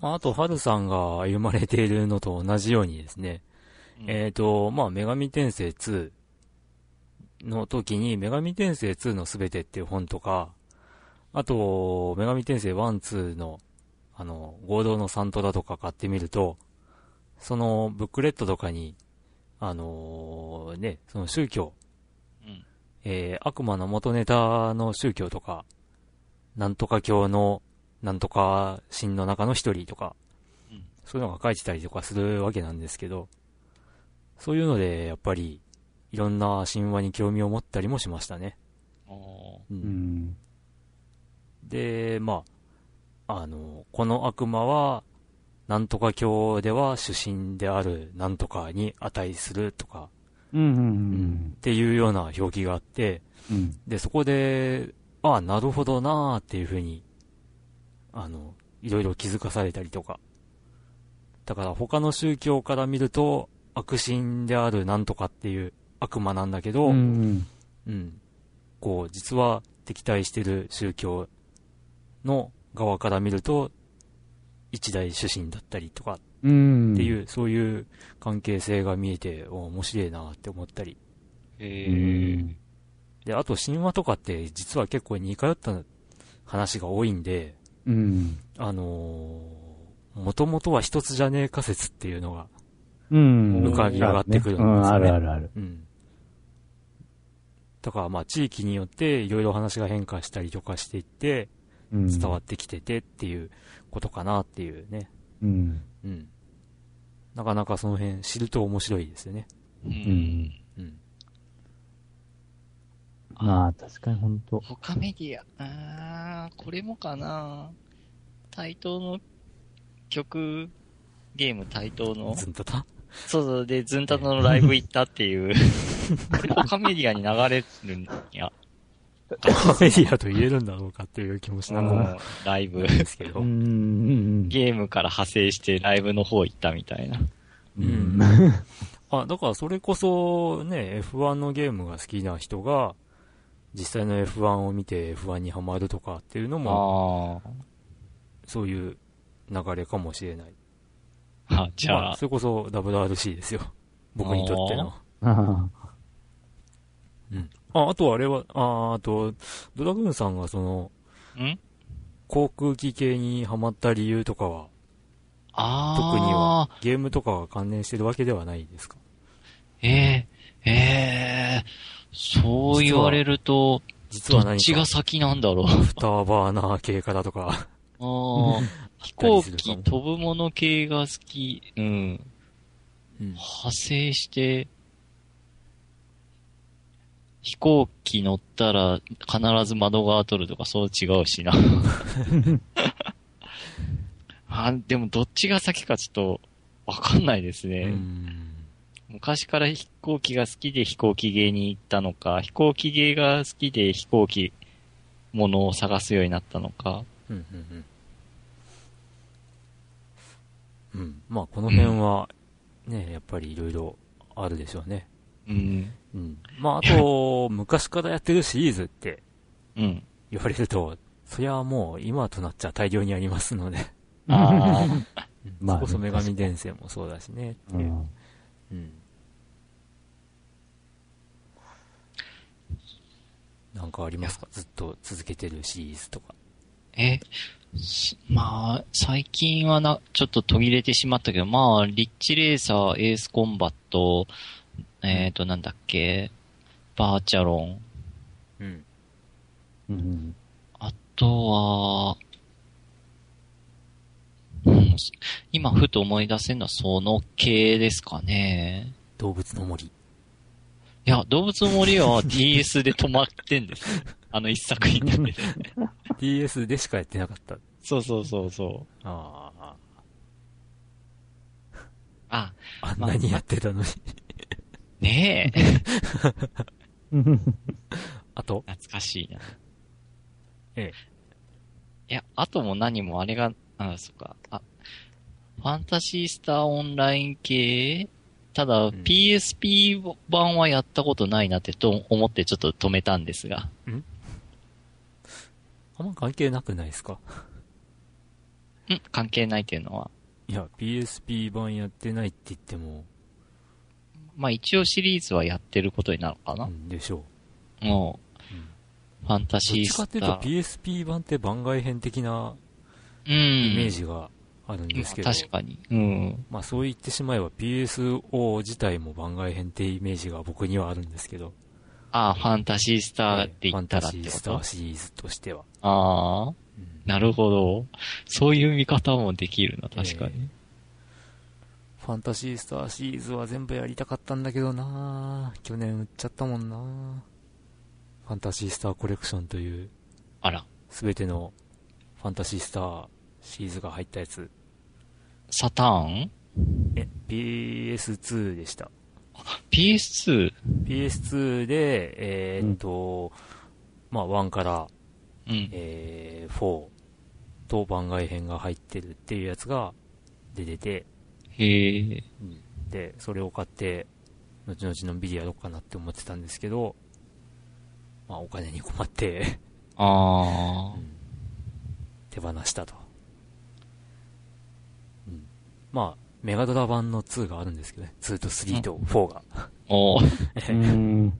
まあ、あと、ハルさんが歩まれているのと同じようにですね、えっ、と、まあ、女神転生2の時に、女神転生2のすべてっていう本とか、あと、女神転生1、2の、あの、合同のサントラとか買ってみると、そのブックレットとかに、あのね、その宗教、うん。えー悪魔の元ネタの宗教とか、なんとか教の、なんとか神の中の一人とか、うん。そういうのが書いてたりとかするわけなんですけど、そういうので、やっぱり、いろんな神話に興味を持ったりもしましたね。う、うんん。で、まあ、あの、この悪魔は、なんとか教では主神であるなんとかに値するとか、うん。うん。うっん。ていうような表記があって、うん。で、そこで、ああ、なるほどなーっていうふうに、あの、いろいろ気づかされたりとか。だから他の宗教から見ると、悪神であるなんとかっていう悪魔なんだけど、ううん、ん。こう、実は敵対してる宗教の側から見ると、一大主神だったりとかうん。っていう、そういう関係性が見えて、お面白いなって思ったり。へうーん。で、あと神話とかって実は結構似通った話が多いんで、うん。あのー、もともとは一つじゃねえ仮説っていうのが、うん。浮かび上がってくるんですよねうん、あるあるある。うん。だからまあ地域によっていろいろ話が変化したりとかしていって、うん。伝わってきててっていうことかなっていうね。うん。うん。なかなかその辺知ると面白いですよね。ううんん。うん。まあ、確かに本当他メディア、あー、これもかな対等の曲、ゲーム対等の、ずんとたそうそう、で、ズンタのライブ行ったっていう、これ他メディアに流れるんや。メディアと言えるんだろうかっていう気もしなくもないライブ。ですけど。ゲームから派生してライブの方行ったみたいな。うん。あ、だからそれこそね、F1 のゲームが好きな人が、実際の F1 を見て F1 にハマるとかっていうのも、あそういう流れかもしれない。あ。あ、じゃあまあ、そ、れこそ WRC ですよ。僕にとっての。あうん。あ、あとあれは、あ、あと、ドラグーンさんがその、ん？航空機系にハマった理由とかは、ああ。特には、ゲームとかが関連してるわけではないですか？ええええそう言われると、実は何どっちがか、先なんだろう。アフターバーナー系からとか、ああ。飛行機飛ぶもの系が好き。うん。うん。派生して、飛行機乗ったら必ず窓側取るとかそう違うしな。あ、でもどっちが先かちょっとわかんないですうね。ん。昔から飛行機が好きで飛行機芸に行ったのか、飛行機芸が好きで飛行機ものを探すようになったのか。うん。うん。うん。まあ、この辺は、ね、やっぱりいろいろあるでしょうね。うん。うん。まあ、あと、昔からやってるシリーズってうん。言われると、そりゃもう今となっちゃ大量にありますので。あ あ。うんまあねそこそ女神伝説もそうだしね。っていう。うんうん。なんかありますか？ずっと続けてるシリーズとか。え、すまあ、最近はな、ちょっと途切れてしまったけど、まあ、リッチレーサー、エースコンバット、えっ、と、なんだっけ、バーチャロン、うん。うんあとは、うん、今ふと思い出せるのはその系ですかね。動物の森。いや、動物の森は DS で止まってんです。あの一作品だけで。DS でしかやってなかった。そうそうそうそう。ああ。あ、あんなにやってたのに。ねえ。うん。あと懐かしいな。ええ。いや、あとも何もあれが、あ、そっか。あ、ファンタシースターオンライン系？ただ、ん PSP 版はやったことないなってと思ってちょっと止めたんですが。あんま関係なくないですか？ん関係ないっていうのは。いや、PSP 版やってないって言っても、まあ一応シリーズはやってることになるのかな、うんでしょもう。うんう、ファンタどっシースタちかっていうとー。PSP 版って番外編的なうん。イメージがあるんですけど、確かに。うん。まあそう言ってしまえば PSO 自体も番外編ってイメージが僕にはあるんですけど、ああ、ファンタシースターって言ったらってファンタシースことターシリーズとしては。ああ、うんなるほど。そういう見方もできるな、確かに。ファンタシースターシリーズは全部やりたかったんだけどな去年売っちゃったもんなファンタシースターコレクションというあら、すべてのファンタシースターシリーズが入ったやつ。サターン？え、PS2 でした。?PS2? PS2 で、えーっと、まあ1から、うん。えー、4と番外編が入ってるっていうやつが出てて、へえ。で、それを買って、後々のんびりやろうかなって思ってたんですけど、まあお金に困って、あ手放したと。うん、まあ、メガドラ版の2があるんですけどね。2と3と4が。うん。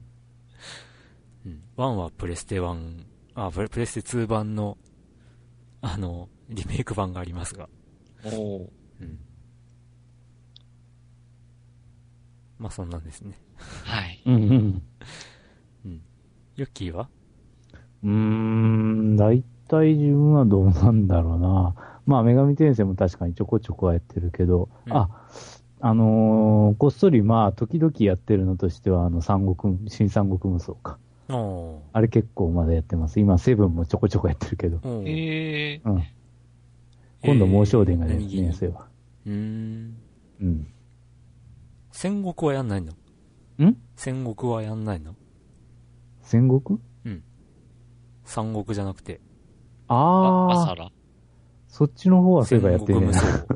うん。1はプレステ1、あ、プレステ2版の、あの、リメイク版がありますが。おーうん。まあそんなんですね。はい。うんうん。ヨッキーは？うーん、大体自分はどうなんだろうな。まあ、女神転生も確かにちょこちょこはやってるけど、うんあ、あのーこっそりまあ、時々やってるのとしては、あの、三国、新三国無双か。あれ結構まだやってます。今、セブンもちょこちょこやってるけど。へえ。うん。今度、猛将伝が出るえーね、そういえば。うーん。うん。戦国はやんないの？ん？戦国はやんないの？戦国？三国じゃなくて。あ、ああ、アサラ。そっちの方はそういえばや戦ってるね国無。双。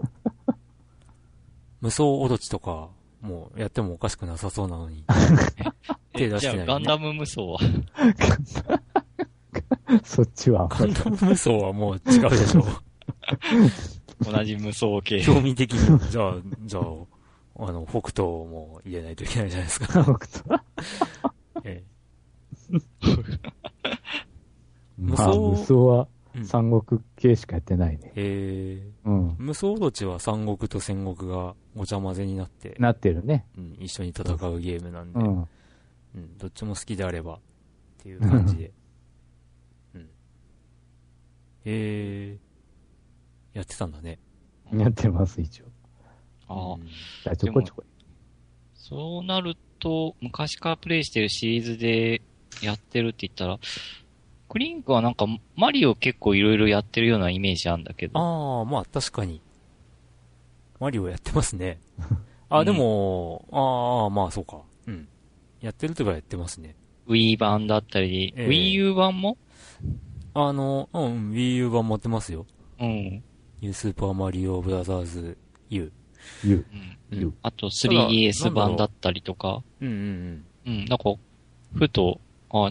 無双オロチとか、もうやってもおかしくなさそうなのに。手出してないじゃあ、ガンダム無双は？そっちは。ガンダム無双はもう違うでしょ。同じ無双系。興味的に。じゃあ、じゃあ、あの、北斗も入れないといけないじゃないですか。え無 まあ、双無双は三国系しかやってないね。えうん。ー、無双オロチは三国と戦国がごちゃ混ぜになって、なってるね。うん、一緒に戦うゲームなんで、うんうん。どっちも好きであればっていう感じで。うん。えー、やってたんだね。やってます、一応。ああちょこちょこ。そうなると、昔からプレイしてるシリーズでやってるって言ったら、クリンクはなんかマリオ結構いろいろやってるようなイメージあるんだけど。ああ、まあ確かに。マリオやってますね。あ、うんでも、ああ、まあそうか。うん。やってるとかやってますね。Wii 版だったり、ええ Wii U 版も？あの、うん、Wii U 版持ってますよ。うん。ニュースーパーマリオブラザーズ U。U。うんうんあとただなん 3DS だろう版だったりとか、うんうんうん、なんか、ふと、あ、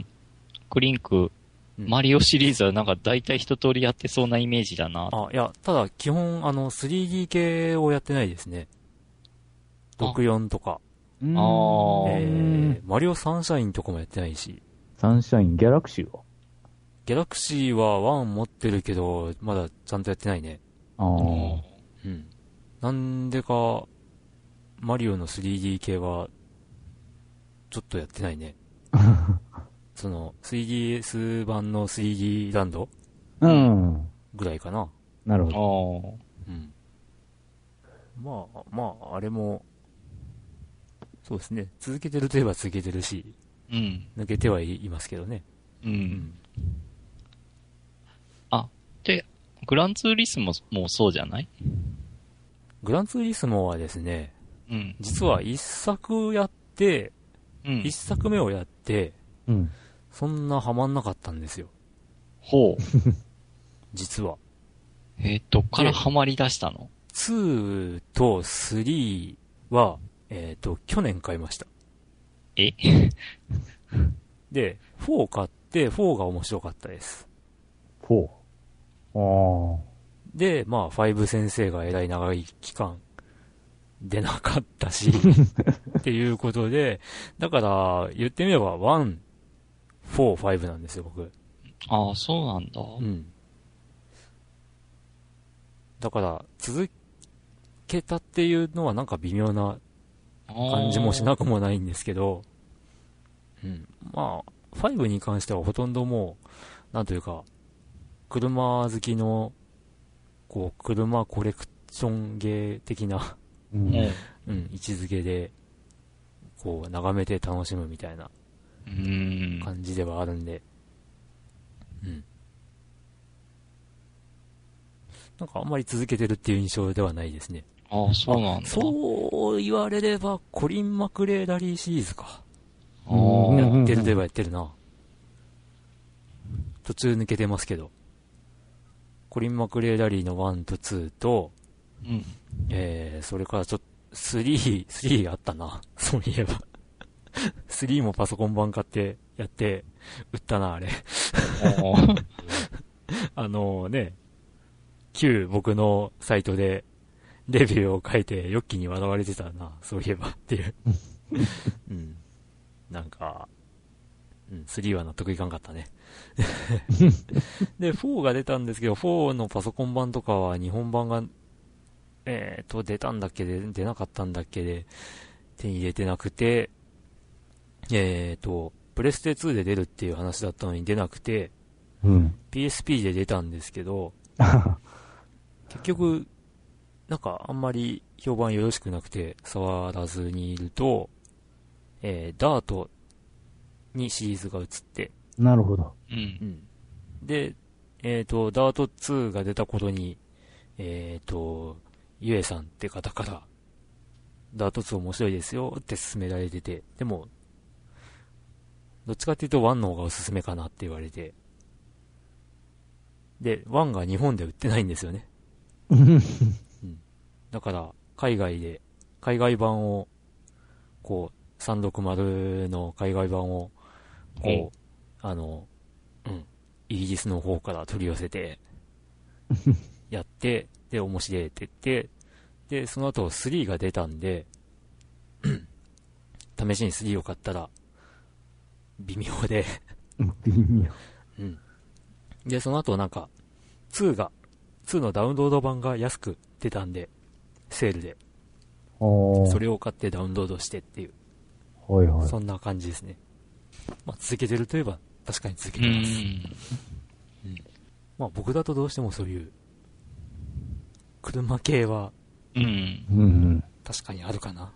クリンク、うん。マリオシリーズはなんか大体一通りやってそうなイメージだな。あ、いや、ただ基本、あの、3D 系をやってないですね。64とか、うーんあーえー、マリオサンシャインとかもやってないし、サンシャイン、ギャラクシーは？ギャラクシーは1持ってるけど、まだちゃんとやってないね。ああ。うん。なんでか、マリオの 3D 系は、ちょっとやってないね。その、3DS 版の 3D ランドうん。ぐらいかな。なるほあど。あ。うん。まあ、まあ、あれも、そうですね。続けてるといえば続けてるし、うん。抜けてはいますけどね。う。。うんで、グランツーリスモもそうじゃない？グランツーリスモはですね、うん。実は一作やって、うん一。作目をやって、うん。そんなハマんなかったんですよ。ほう。実は。えー、どっからハマり出したの？2と3は、えっ、と、去年買いました。え？で、4買って、4が面白かったです。4。あで、まあ、5先生がえらい長い期間、出なかったし、っていうことで、だから、言ってみれば、1、4、5なんですよ、僕。ああ、そうなんだ。うん。だから、続けたっていうのはなんか微妙な感じもしなくもないんですけど、うん。まあ、5に関してはほとんどもう、なんというか、車好きの、こう、車コレクションゲー的な、あ。ううん。ん。うん、位置づけで、こう、眺めて楽しむみたいなうん。感じではあるんで、うん。なんかあんまり続けてるっていう印象ではないですね。ああ、そうなんだ。そう言われれば、コリン・マクレーダリーシリーズか。あーうんやってるといえばやってるな。途中抜けてますけど。コリン・マクレーダリーの1と2と、うん。えー、それからちょっと、3、3あったな。そういえば。3もパソコン版買って、やって、売ったな、あれ。あのね、旧僕のサイトで、レビューを書いて、ヨッキーに笑われてたな、そういえばっていう。うん。なんか、うん、3は納得いかんかったね。で、4が出たんですけど、4のパソコン版とかは日本版が、えーと、出たんだっけで、出なかったんだっけで、手に入れてなくて、えーと、プレステ2で出るっていう話だったのに出なくて、うん。PSP で出たんですけど、結局、なんかあんまり評判よろしくなくて触らずにいると、えー、ダートにシリーズが移って、なるほど。うん。で、えっ、と、ダート2が出た頃に、えっ、と、ゆえさんって方から、ダート2面白いですよって勧められてて、でも、どっちかっていうと1の方がおすすめかなって言われて、で、1が日本で売ってないんですよね。だから、海外で、海外版を、こう、360の海外版を、こう、あの、うん、イギリスの方から取り寄せて、やって、で、面白いって言って、で、その後3が出たんで、試しに3を買ったら、微妙で、微妙。うん。で、その後なんか、2が、2のダウンロード版が安く出たんで、セールで、それを買ってダウンロードしてっていう、はいはい。そんな感じですね。まあ、続けてるといえば、確かに続けうてます。ん。まあ、僕だとどうしてもそういう、車系はうん。確かにあるかな。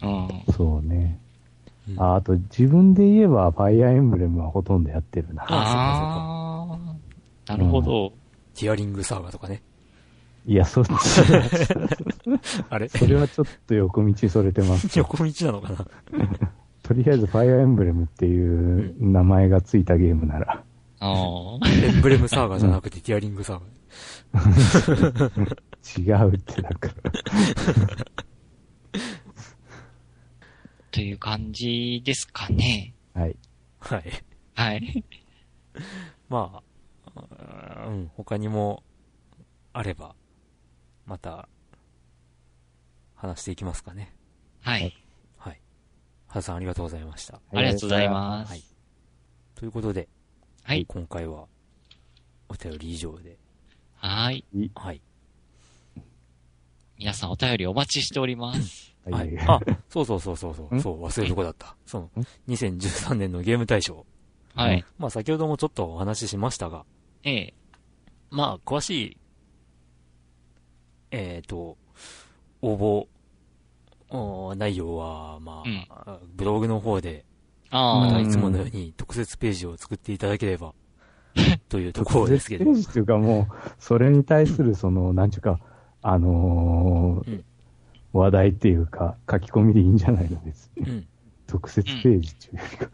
あそうね。うんあ、あと自分で言えば、ファイアーエンブレムはほとんどやってるな。ああー。なるほど。ティアリングサーガとかね。いや、そっち、あれ？それはちょっと横道それてます。横道なのかな？とりあえず、ファイアーエンブレムっていう名前がついたゲームなら、ああ。エンブレムサーガじゃなくてティアリングサーガ。違うって、なんか。という感じですかね。はい。はい。はい。まあ、うん、他にもあれば、また、話していきますかね。はい。はい。はずさんありがとうございました。ありがとうございます。はい。ということで、はい。今回は、お便り以上で、はい。はい。皆さんお便りお待ちしております。は はいい。あ、そうそうそうそうそう、ん？そう、忘れるとこだった。そのん、2013年のゲーム大賞。はい。まあ先ほどもちょっとお話ししましたが、ええ。まあ詳しい、えっ、と、応募、内容は、まあ、ブログの方で、ああ、またうんいつものように特設ページを作っていただければ、というところ特ですけど設ペー。ジっていうかもう、それに対するその、なんちゅうか、あのーうん話題っていうか、書き込みでいいんじゃないのです。うん。特設ページっていうよりか。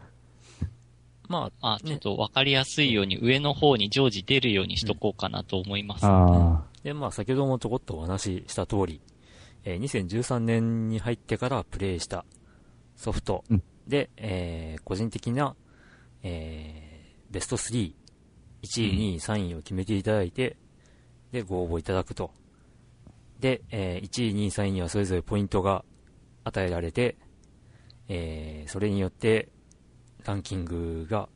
まあ、あ、ちょっとわかりやすいように上の方に常時出るようにしとこうかなと思います。あで、まあ、先ほどもちょこっとお話しした通り、えー2013年に入ってからプレイしたソフトうんで、えー個人的な、えーベスト3、1位、2位、3位を決めていただいて、で、ご応募いただくと。で、えー1位、2位、3位にはそれぞれポイントが与えられて、えーそれによって、ランキングが、あ、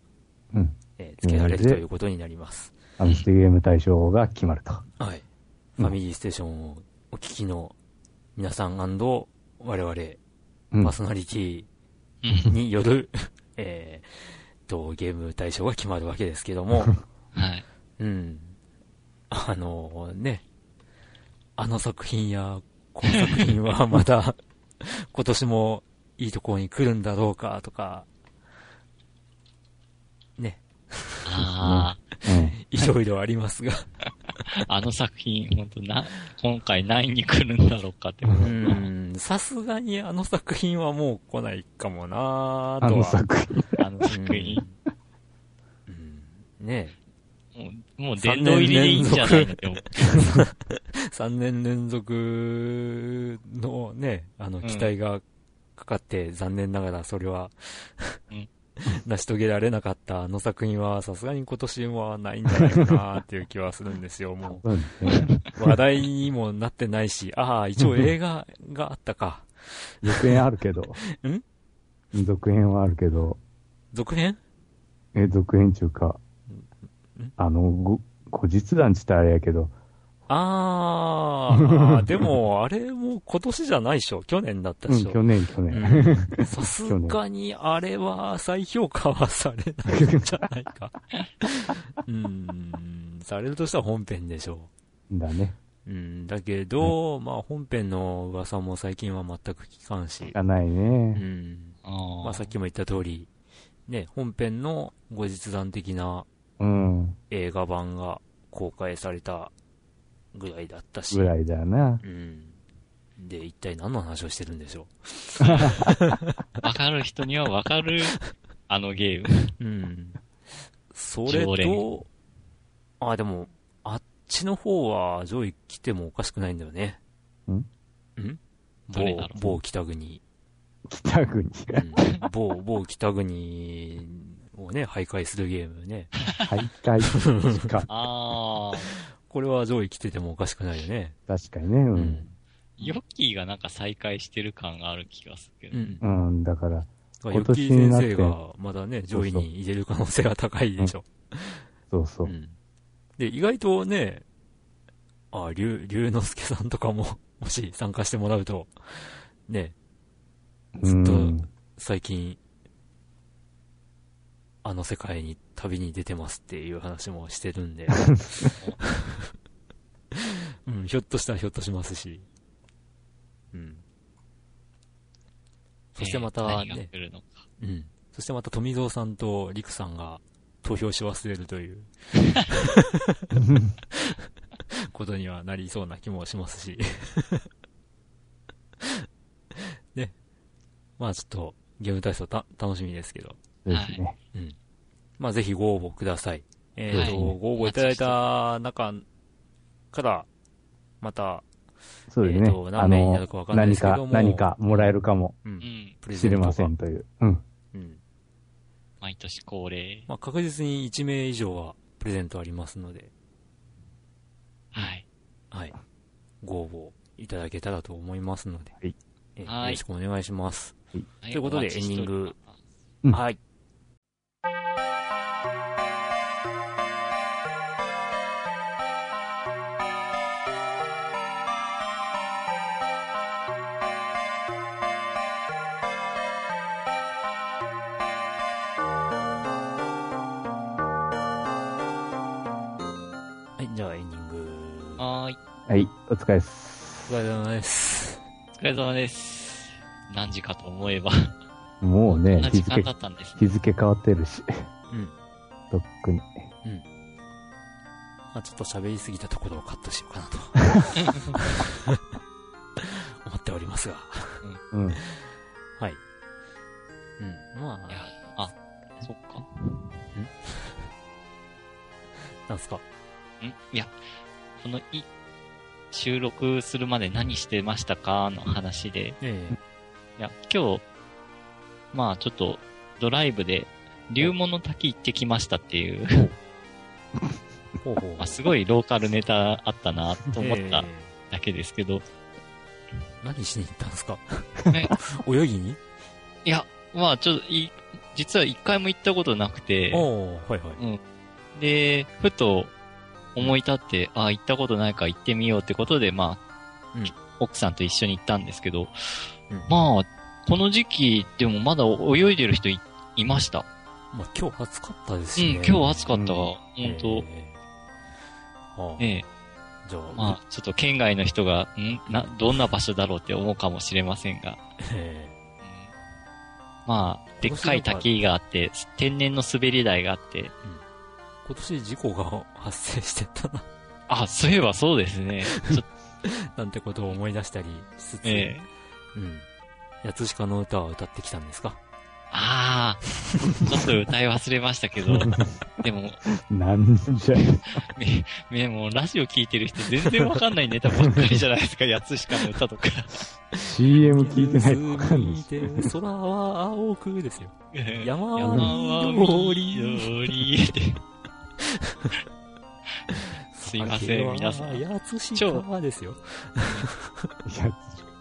うん。えー付けられるということになります。アムステゲーム大賞が決まると。はい。うんファミリーステーションをお聞きの皆さん我々、うんパー。ソナリティうん。による、えーと、ゲーム対象が決まるわけですけども、はい。うん。あのね、あの作品や、この作品は また、今年もいいところに来るんだろうかとか、ね、あうん。いろいろありますが、あ、あの作品、本当な、今回何位に来るんだろうかって。うん、さすがにあの作品はもう来ないかもなぁとは。あの作品。あの作品。うんうんねもう、もう殿堂入りでいいんじゃないのって思う。3年連続のね、あの、うん期待がかかって、残念ながらそれは、うん 成し遂げられなかったあの作品は、さすがに今年はないんじゃないかなっていう気はするんですよ、もそう。話題にもなってないし、ああ、一応映画があったか。続編あるけど。ん？続編はあるけど、続編？え、続編中かん。あの、ご、後日談って言ったらあれやけど、ああ、でも、あれも今年じゃないでしょ。去年だったうん、でしょ。去年、去年。うん さすがに、あれは再評価はされないんじゃないか。うん、されるとしたら本編でしょだね。う。うん、だけど、まあ本編の噂も最近は全く聞かんし聞、かないうね。ん、あまあさっきも言った通り、ね、本編の後日談的なうん。映画版が公開されたぐらいだったし、ぐらいだよな。うん。で、一体何の話をしてるんでしょ わかる人にはわかる、あのゲーム。う。うん。それと、あ、でも、あっちの方は上位来てもおかしくないんだよね。んん？某どれだろう、某北国。北国？うん某、某北国をね、徘徊するゲームね。徘徊？か。ああ。これは上位来ててもおかしくないよね。確かにね。う。うんん。ヨッキーがなんか再開してる感がある気がするけうど。ん。うん、だから、ヨ今ッキ年になってー先生がまだね、上位に入れる可能性が高いでしょ。そうそうう。ん。で、意外とね、あ、龍、龍之介さんとかも、もし参加してもらうと、ね、ずっとうん最近、あの世界に旅に出てますっていう話もしてるんで、うん、ひょっとしたらひょっとしますし、うん。そしてまたね、来るのか。うん。そしてまた富蔵さんと陸さんが投票し忘れるということにはなりそうな気もしますし。ね。まあちょっとゲーム体操た楽しみですけど。そうですね。まあぜひご応募ください。えっ、と、はいご応募いただいた中から、また、そうですね。えー何名になのるかわかんないで何かすけども、何かもらえるかもう、うんん。プレゼントがしれませんという。うん。うん。毎年恒例。まあ、確実に1名以上はプレゼントありますので、はい。はい。ご応募いただけたらと思いますので、はいえーはいよろしくお願いします。はいということでエンディングうんはい。じゃあエンディング。はーい。はい、お疲れっす。お疲れ様です。お疲れ様です。何時かと思えば、もうねこんな、日付時間だ、ったんですね。日付変わってるし。うん。とっくに。まあ、ちょっと喋りすぎたところをカットしようかなと。思っておりますが。うん。はい。うん。まいやあ、、あ、そっか。なんすか？ん？いや、このい、収録するまで何してましたかの話で、えいや、今日、まあちょっと、ドライブで、龍門の滝行ってきましたっていう、えほう。ほ うまあ、すごいローカルネタあったなと思ったえだけですけど、え何しに行ったんですか？ね 泳ぎに？いや、まあちょっとい、実は一回も行ったことなくて、はいはい。で、ふと思い立って、あ行ったことないから行ってみようってことで、まあ、うん。奥さんと一緒に行ったんですけど、うん。まあ、この時期でもまだ泳いでる人いいました。まあ、今日暑かったですうん。今日暑かったわ。本本当、はあ、ええ、じゃあ、まあ、ちょっと県外の人が、ん？な、どんな場所だろうって思うかもしれませんが、まあ、でっかい滝があって、天然の滑り台があって、え今年事故が発生してたな、あ、そういえばそうですね。なんてことを思い出したりしつつ、ええ。うん。八つ鹿の歌を歌ってきたんですか？ああ、ちょっと歌い忘れましたけど、でも、なんじゃ、め、め、もうラジオ聞いてる人全然わかんないネタばっかりじゃないですか、やつしかの歌とか。CM 聞いてないとわかんない空は青くですよ。山は山は緑緑って。すいません、皆さん。八つ超鹿ですよ。や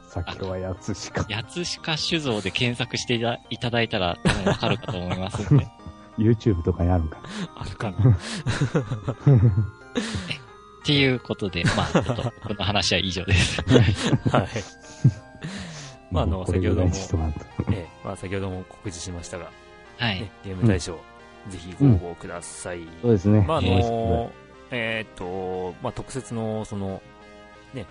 つ、先はやつしか。八つ鹿酒造で検索していただいたら多分わかるかと思いますんで。YouTube とかにあるんか。あるかな。っていうことで、まあ、ちょっと、この話は以上です。はい。まああのもうこれぐらいにしとかんとええ、まあ先ほども告知しましたが、はいね。ゲーム大賞、ぜひご応募ください。そうですね。まああの、えーっと、まあ特設の、その、ね、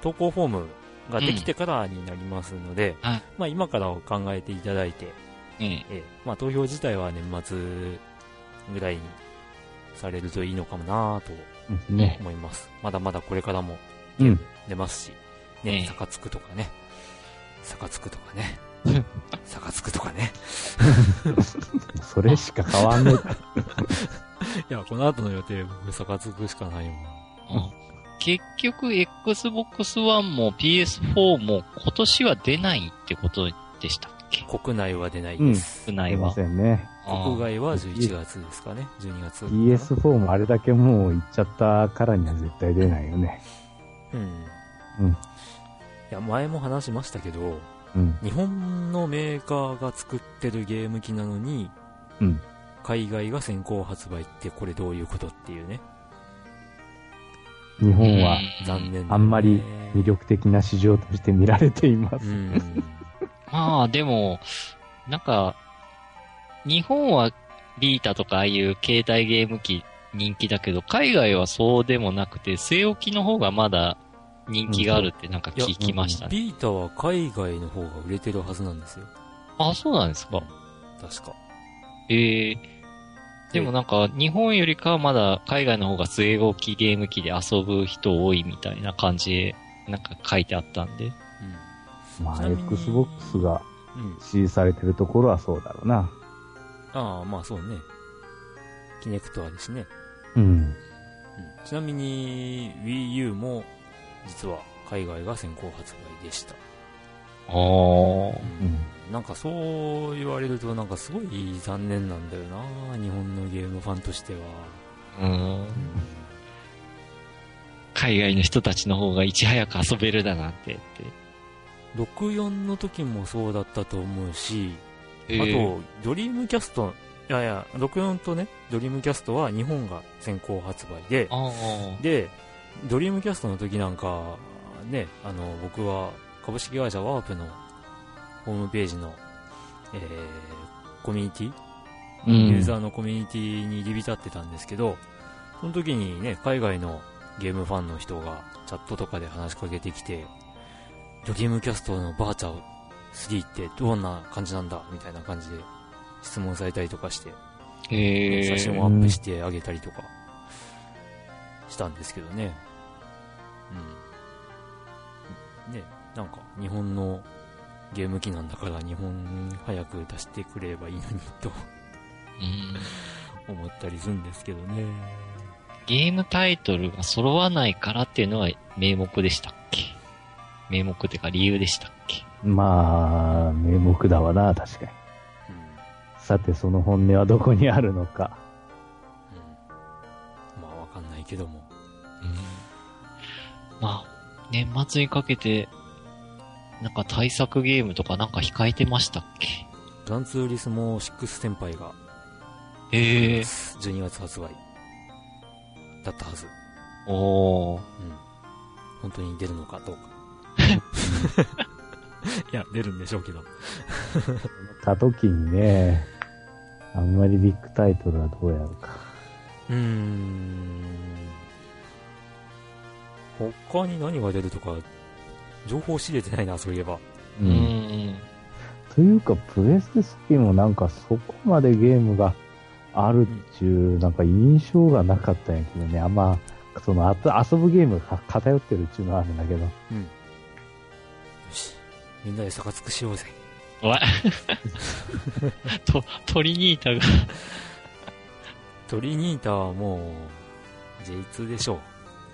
投稿フォームができてからになりますので、はいまあ今から考えていただいて、ええええ、まあ投票自体は年末ぐらいにされるといいのかもなと。思います。まだまだこれからもうん。出ますし、ええね、サカツクとかね、サカツクとかね、サカツクとかね。それしか変わんない。いや、この後の予定、僕、サカツクしかないもん。うん結局、Xbox One も PS4 も今年は出ないってことでしたっけ？国内は出ないです。国内はま。せんね。国外は11月ですかね、12月。PS4 もあれだけもう行っちゃったからには絶対出ないよね。うん。うんいや、前も話しましたけど、うん。日本のメーカーが作ってるゲーム機なのに、うん。海外が先行発売ってこれどういうことっていうね。日本はうん残念あんまり魅力的な市場として見られています。うん。ま あ、でも、なんか、日本はビータとかああいう携帯ゲーム機人気だけど、海外はそうでもなくて、据え置きの方がまだ人気があるってなんか聞きましたね。ビータは海外の方が売れてるはずなんですよ。あ、そうなんですか。確か。ええでもなんか、日本よりかはまだ海外の方が据え置きゲーム機で遊ぶ人多いみたいな感じで、なんか書いてあったんで。うん。まあ、Xbox がうん。支持されてるところはそうだろうな。ああ、まあそうね。キネクトあるしね。うん。うん。ちなみに、Wii U も実は海外が先行発売でした。あー。うん。なんかそう言われるとなんかすごい残念なんだよな日本のゲームファンとしては。うん。海外の人たちの方がいち早く遊べるだなんてって。64の時もそうだったと思うし、えあと、ドリームキャスト、いやいや、64とね、ドリームキャストは日本が先行発売で、ああ。で、ドリームキャストの時なんか、ね、あの、僕は株式会社ワープのホームページの、えー、コミュニティ、うん。ユーザーのコミュニティに入り浸ってたんですけど、その時にね、海外のゲームファンの人がチャットとかで話しかけてきて、ドリームキャストのバーチャー3ってどんな感じなんだ？みたいな感じで質問されたりとかして、ええ写真をアップしてあげたりとかしたんですけどね。うん。ね、なんか日本のゲーム機なんだから日本早く出してくればいいのにとうん思ったりするんですけどね。ゲームタイトルが揃わないからっていうのは名目でしたっけ？名目っていうか理由でしたっけ？まあ、名目だわな、確かに。うん。さて、その本音はどこにあるのか。うん。まあわかんないけども。うん。まあ、年末にかけて、なんか対策ゲームとかなんか控えてましたっけ？グランツーリスモ6先輩がええ12月発売だったはず。おー。うん。本当に出るのかどうか。いや、出るんでしょうけど。た時にね、あんまりビッグタイトルはどうやるか。うーん。他に何が出るとか、情報知れてないな、そういえば。う。うんん。というか、プレステ3もなんかそこまでゲームがあるっちゅう、なんか印象がなかったんやけどね。あんま、その、あと遊ぶゲームが偏ってるっちゅうのはあるんだけど。うん。よし。みんなで逆つくしようぜ。わ と、鳥ニータが、トリニータはもう、J2 でしょ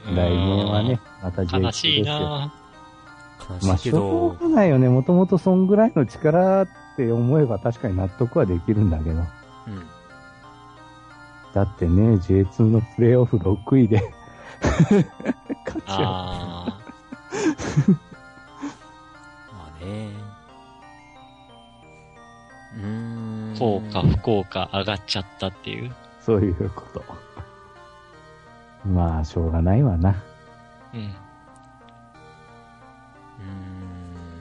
来年はね、また J2 悲しいですよ。なまあ、しょど、うがないよね。もともとそんぐらいの力って思えば確かに納得はできるんだけど。うん。だってね、J2 のプレイオフ6位で 勝ちゃあ まあね。うーん。ー、福岡、福岡上がっちゃったっていう。う。そういうこと。まあ、しょうがないわな。うん。う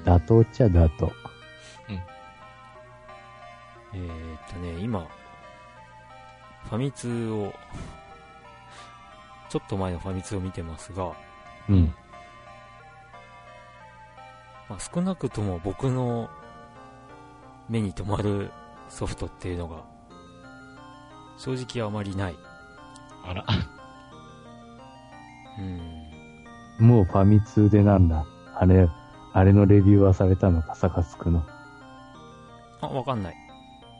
ーん。妥当っちゃ妥当。えーっとね、今、ファミ通を、ちょっと前のファミ通を見てますが、うん。まあ、少なくとも僕の目に留まるソフトっていうのが、正直あまりない。あら。うん。もうファミ通でなんだ？あれ、あれのレビューはされたのか、サカツクの。あ、わかんない。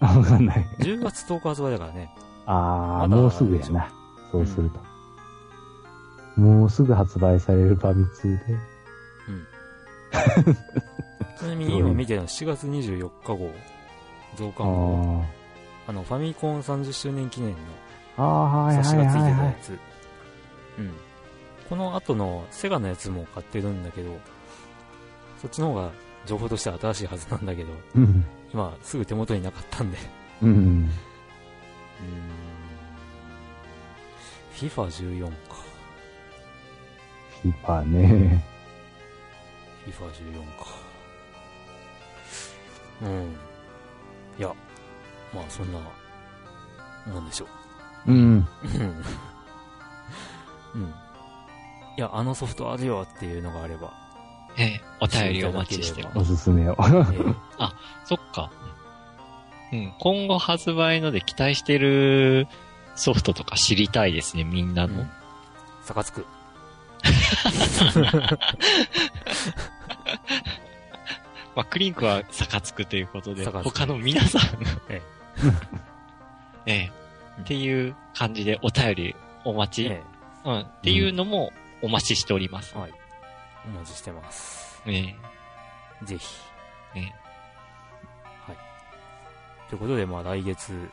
あ わかんない。10月10日発売だからね。あまだあ、もうすぐやな。そうすると。もうすぐ発売されるファミ通で。ちなみに今見てるのは7月24日号、増あ刊号。あ。あの、ファミコン30周年記念のああ、はいはいはい冊子がついてたはい。やつ。うん。この後のセガのやつも買ってるんだけど、そっちの方が情報としては新しいはずなんだけど、うん。今すぐ手元になかったんで。うん。うーん。FIFA14 か。フィパね。FIFA14 か。うん。いや、まあそんな、もんでしょう。うん。うん。うん。いや、あのソフトあるよっていうのがあれば。ええ、お便りお待ちしてます。おすすめを。えーそっか。うん。今後発売ので期待してるソフトとか知りたいですね、みんなの。うん。逆つく。まあ、クリンクは逆つくということで、他の皆さん、え ええ、っていう感じでお便りお待ち、えうん、っていうのもお待ちしております。はい。お待ちしてます。ねぜひ。え。ねはい。ということで、まあ来月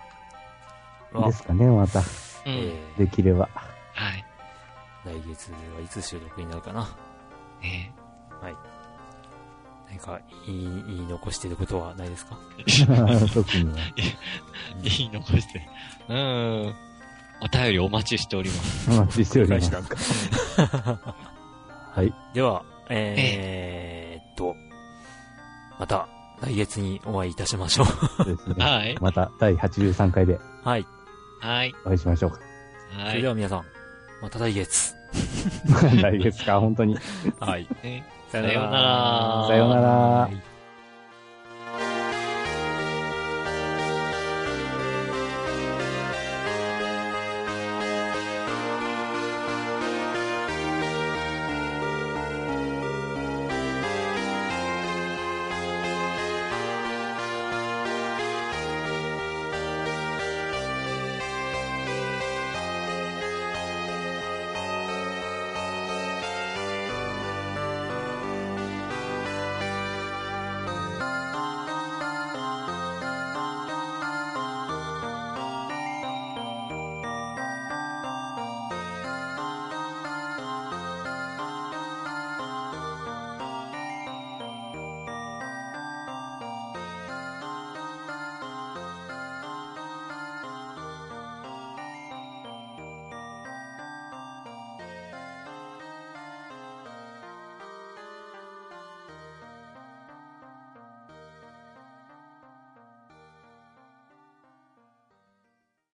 はで、すかね、また。え。うん。えできれば。はい。ー、来月はいつ収録になるかな。ね何か言い、言い残してることはないですか？特には。言い残して。うん。お便りお待ちしております。お待ちしております。なんか。はい。では、えーっと、また来月にお会いいたしましょう。そうですね。はい。また第83回ではい。はい。お会いしましょうか。はいそれで。は皆さん、また来月。来月か、本当に。はい。ねささようならさようならはい